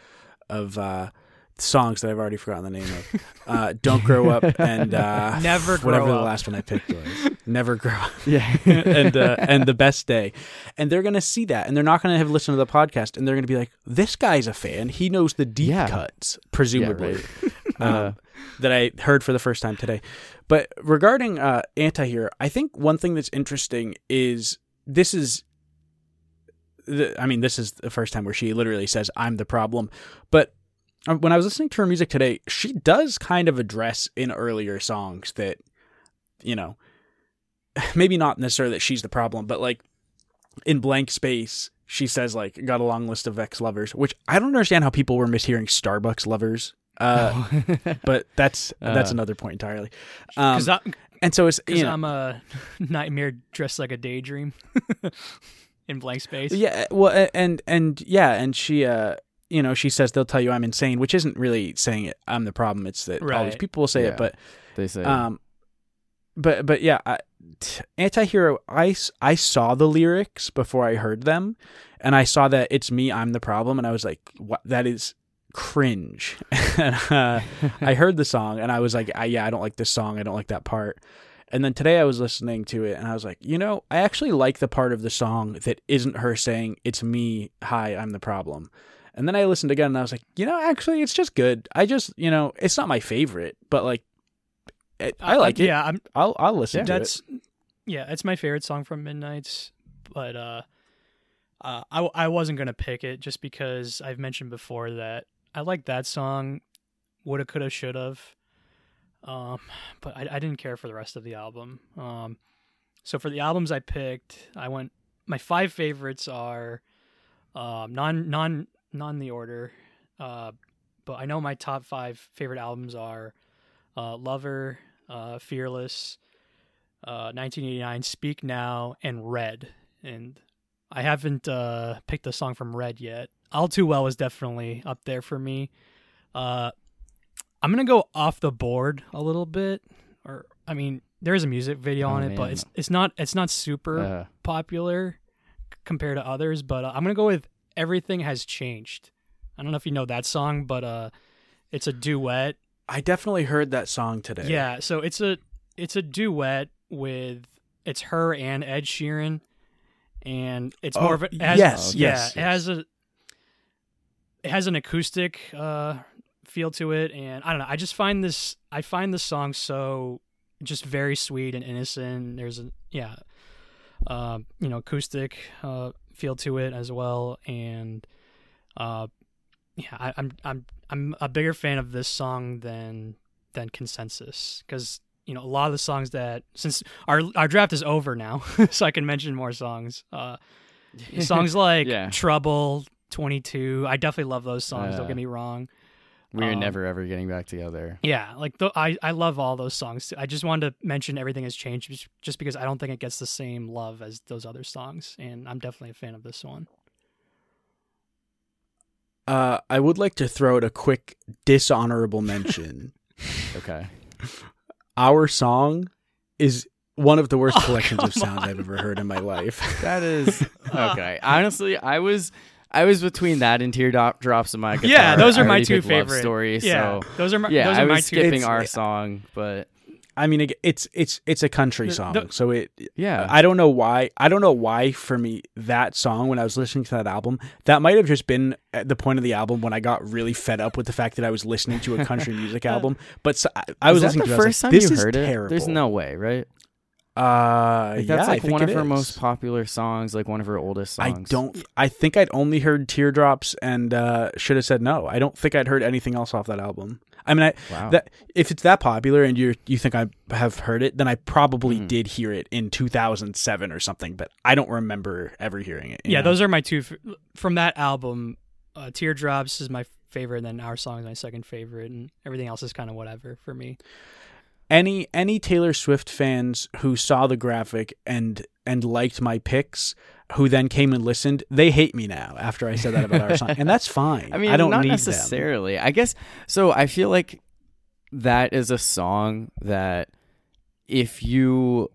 of uh, songs that I've already forgotten the name of. Uh, Don't grow up and uh, Never Grow Up. whatever the last one I picked was. Never grow up yeah, and uh, and the best day, and they're gonna see that, and they're not gonna have listened to the podcast, and they're gonna be like, "This guy's a fan. He knows the deep Yeah. cuts, presumably." right. um, Uh, that I heard for the first time today. But regarding uh, anti-hero, I think one thing that's interesting is this is, the, I mean, this is the first time where she literally says, "I'm the problem." But uh, when I was listening to her music today, she does kind of address in earlier songs that, you know, maybe not necessarily that she's the problem, but like in blank space. She says like got a long list of ex lovers, which I don't understand how people were mishearing Starbucks lovers. Uh, but that's that's Uh. another point entirely. Um, and so it's you know, I'm a nightmare dressed like a daydream in blank space. yeah, well, and and yeah, and she uh, you know, she says they'll tell you I'm insane, which isn't really saying it. I'm the problem. It's that all these people will say Yeah. it, but they say um, but but yeah, I, t- anti-hero. I s- I saw the lyrics before I heard them, and I saw that it's me. I'm the problem, and I was like, what? That is cringe. and uh, I heard the song and I was like, I, yeah, I don't like this song. I don't like that part. And then today I was listening to it and I was like, you know, I actually like the part of the song that isn't her saying, it's me. Hi, I'm the problem. And then I listened again and I was like, you know, actually, it's just good. I just, you know, it's not my favorite, but like, it, I like it. Yeah, I'm I'll, I'll listen to it. that's yeah, it's my favorite song from Midnight's, but uh, uh, I I wasn't gonna pick it just because I've mentioned before that I like that song, woulda, coulda, shoulda, um, but I, I didn't care for the rest of the album. Um, so for the albums I picked, I went. My five favorites are, um, non non non the order, uh, but I know my top five favorite albums are, uh, Lover, uh, Fearless, uh, 1989, Speak Now, and Red. And I haven't uh, picked a song from Red yet. All Too Well is definitely up there for me. I'm gonna go off the board a little bit, or I mean, there is a music video Oh, on it, but it's it's not it's not super uh, popular c- compared to others. But uh, I'm gonna go with Everything Has Changed. I don't know if you know that song, but uh, it's a duet I definitely heard that song today. yeah, so it's a it's a duet with it's her and Ed Sheeran, and it's Oh, more of a it has, yes, yeah, yes, it has a it has an acoustic uh, feel to it, and I don't know. I just find this I find the song so just very sweet and innocent. There's a yeah, uh, you know, acoustic uh, feel to it as well, and uh, yeah, I, I'm I'm I'm a bigger fan of this song than than Consensus because you know a lot of the songs that since our our draft is over now, so I can mention more songs. Uh, songs like Yeah. Trouble, Twenty Two. I definitely love those songs. don't get me wrong. We are um, never ever getting back together. Yeah, like th- I I love all those songs. Too. I just wanted to mention everything has changed just- just because I don't think it gets the same love as those other songs, and I'm definitely a fan of this one. Uh, I would like to throw out a quick dishonorable mention. Okay. Our song is one of the worst Oh, collections of sounds on. I've ever heard in my life. That is okay. Honestly, I was I was between that and teardrop drops in my guitar. Yeah, those I are my two favorite. stories. Yeah, So those are my yeah, those I was my two. skipping It's- our song, but I mean, it's it's it's a country The- song, the- so it. yeah, I don't know why. I don't know why for me that song when I was listening to that album, that might have just been at the point of the album when I got really fed up with the fact that I was listening to a country music album. But so, I, I was Is that listening the to it, I was first like, time this you is heard terrible. it. There's no way, right? Uh, Like, yeah, that's I like think one of her is. most popular songs, like one of her oldest songs. I don't. I think I'd only heard "Teardrops" and uh, should have said no. I don't think I'd heard anything else off that album. I mean, I, Wow. that if it's that popular and you you think I have heard it, then I probably Mhm. did hear it in 2007 or something. But I don't remember ever hearing it. Yeah, know? those are my two f- from that album. Uh, Teardrops is my favorite, and then Our Song is my second favorite, and everything else is kind of whatever for me. Any any Taylor Swift fans who saw the graphic and and liked my picks, who then came and listened, they hate me now after I said that about our song, and that's fine. I mean, I don't not need them. necessarily. I guess so. I feel like that is a song that if you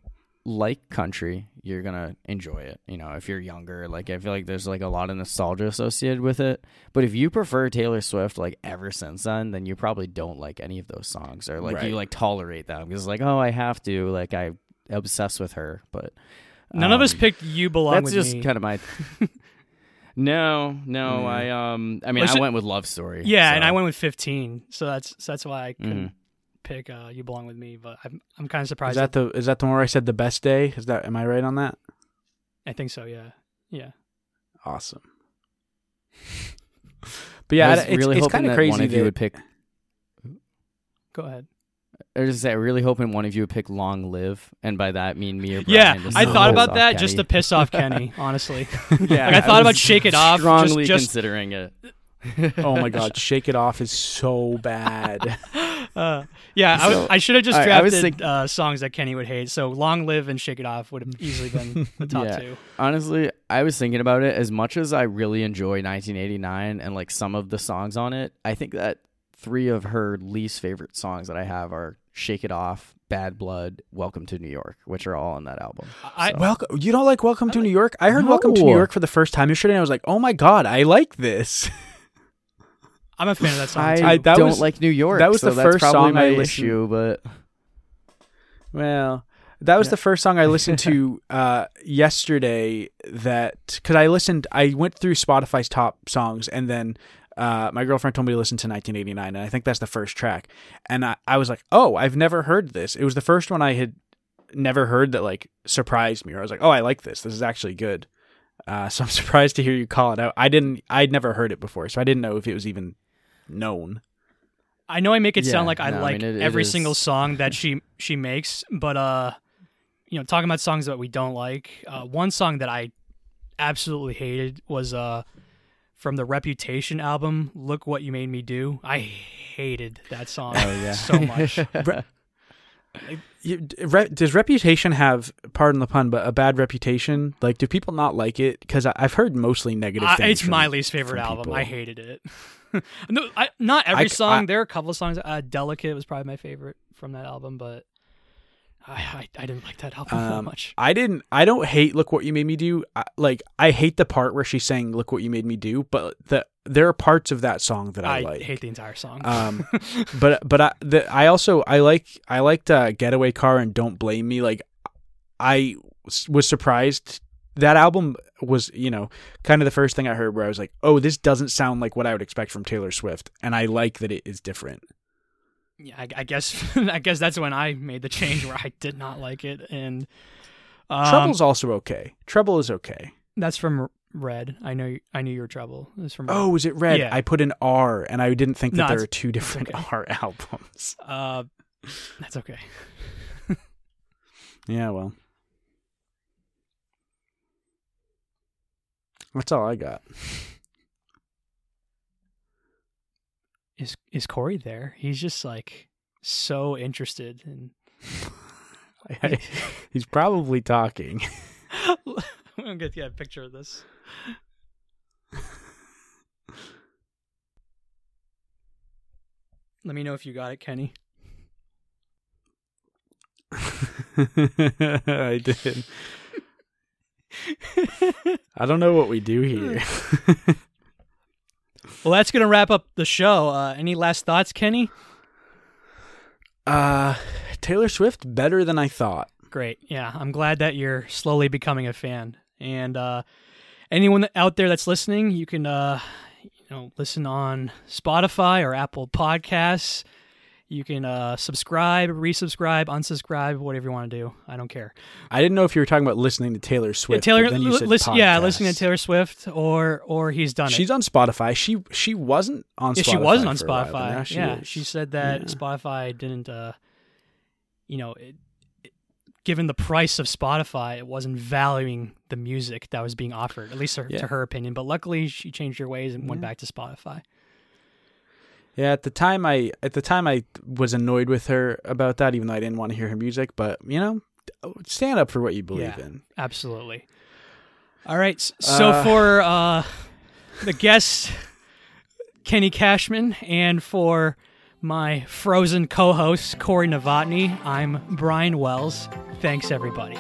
like country, you're gonna enjoy it. You know, if you're younger, like I feel like there's like a lot of nostalgia associated with it. But if you prefer Taylor Swift like ever since then, then you probably don't like any of those songs, or like Right. you like tolerate them because like oh I have to like I obsess with her, but None of us um, picked "You Belong that's just Me." kind of my. no, no, Mm. I um, I mean, I went with Love Story. yeah, and I went with 15, so that's so that's why I couldn't Mhm. Pick uh, "You Belong with Me." But I'm I'm kind of surprised. Is that the is that the one where I said the best day? Is that am I right on that? I think so. Yeah, yeah. Awesome. But yeah, I was it's, really it's hoping kind of that crazy one of that you would pick. Go ahead. I was just say, really hoping one of you would pick "Long Live," and by that mean me or Brian. Yeah, I thought about off that just to piss off Kenny. Honestly, yeah, Like, I thought about Shake It Off, just- Strongly just- considering it. oh my god, shake it off is so bad. Uh, yeah, I, So, was- I should have just all right, I was drafted think- uh, songs that Kenny would hate. So "Long Live" and "Shake It Off" would have easily been the top Yeah. two. Honestly, I was thinking about it. As much as I really enjoy 1989 and like some of the songs on it, I think that three of her least favorite songs that I have are "Shake It Off," "Bad Blood," "Welcome to New York," which are all on that album. I, So- Welcome. You don't like Welcome to New York? I heard Welcome to New York for the first time yesterday, and I was like, oh my god, I like this. I'm a fan of that song. I, too. I- that don't was- like New York. that was so the that's first song my I listened- issue, but Well, that was Yeah. the first song I listened to uh, yesterday. That because I listened, I went through Spotify's top songs, and then uh, my girlfriend told me to listen to 1989, and I think that's the first track. And I, I was like, oh, I've never heard this. It was the first one I had never heard that like surprised me. Or I was like, oh, I like this. This is actually good. Uh, so I'm surprised to hear you call it out. I didn't. I'd never heard it before, so I didn't know if it was even known. I know I make it Yeah, sound like I no, I like mean, it- it every is- single song that she she makes, but uh, you know, talking about songs that we don't like. Uh, one song that I absolutely hated was uh from the Reputation album. Look what you made me do. I hated that song oh yeah, so much. You, re, does Reputation have, pardon the pun, but a bad reputation? Like, do people not like it? Because I've heard mostly negative Uh, things. it's from- my least favorite album. people. I hated it. no, I, not every I- song. I- there are a couple of songs. Uh, Delicate was probably my favorite from that album, but I I, I didn't like that album that Um, much. I didn't. I don't hate "Look What You Made Me Do." I, like, I hate the part where she's saying "Look What You Made Me Do," but the there are parts of that song that I, I like. hate the entire song. Um, but but I the, I also I like I liked uh, "Getaway Car" and "Don't Blame Me." Like, I was surprised that album was you know kind of the first thing I heard where I was like, oh, this doesn't sound like what I would expect from Taylor Swift, and I like that it is different. Yeah, I, I guess I guess that's when I made the change where I did not like it, and um, Trouble's also okay. Trouble is okay. that's from Red. I know you, I knew your Trouble. It's from Red. Oh, was it red? Yeah. I put an R, and I didn't think that No, there are two different okay. R albums. uh, that's okay. Yeah, well, that's all I got. Is is Corey there? He's just like so interested in. He's probably talking. I'm gonna get yeah, a picture of this. Let me know if you got it, Kenny. I did. I don't know what we do here. Well, that's gonna wrap up the show. Uh, any last thoughts, Kenny? Uh, Taylor Swift better than I thought. Great. Yeah, I'm glad that you're slowly becoming a fan. And uh, anyone out there that's listening, you can uh, you know listen on Spotify or Apple Podcasts. You can uh, subscribe, resubscribe, unsubscribe, whatever you want to do. I don't care. I didn't know if you were talking about listening to Taylor Yeah, Swift. Taylor, then you said listen, yeah, listening to Taylor Swift, or or he's done She's it. on Spotify. She she wasn't on. Yeah, Spotify she wasn't on for a while, Spotify. she yeah, is. she said that Yeah. Spotify didn't. Uh, you know, it, it, given the price of Spotify, it wasn't valuing the music that was being offered, at least her, Yeah. to her opinion. But luckily, she changed her ways and went back to Spotify. Yeah, at the time I at the time I was annoyed with her about that, even though I didn't want to hear her music. But you know, stand up for what you believe yeah, in. Absolutely. All right. So uh, for uh, the guest, Kenny Cashman, and for my frozen co-host Corey Novotny, I'm Brian Wells. Thanks, everybody.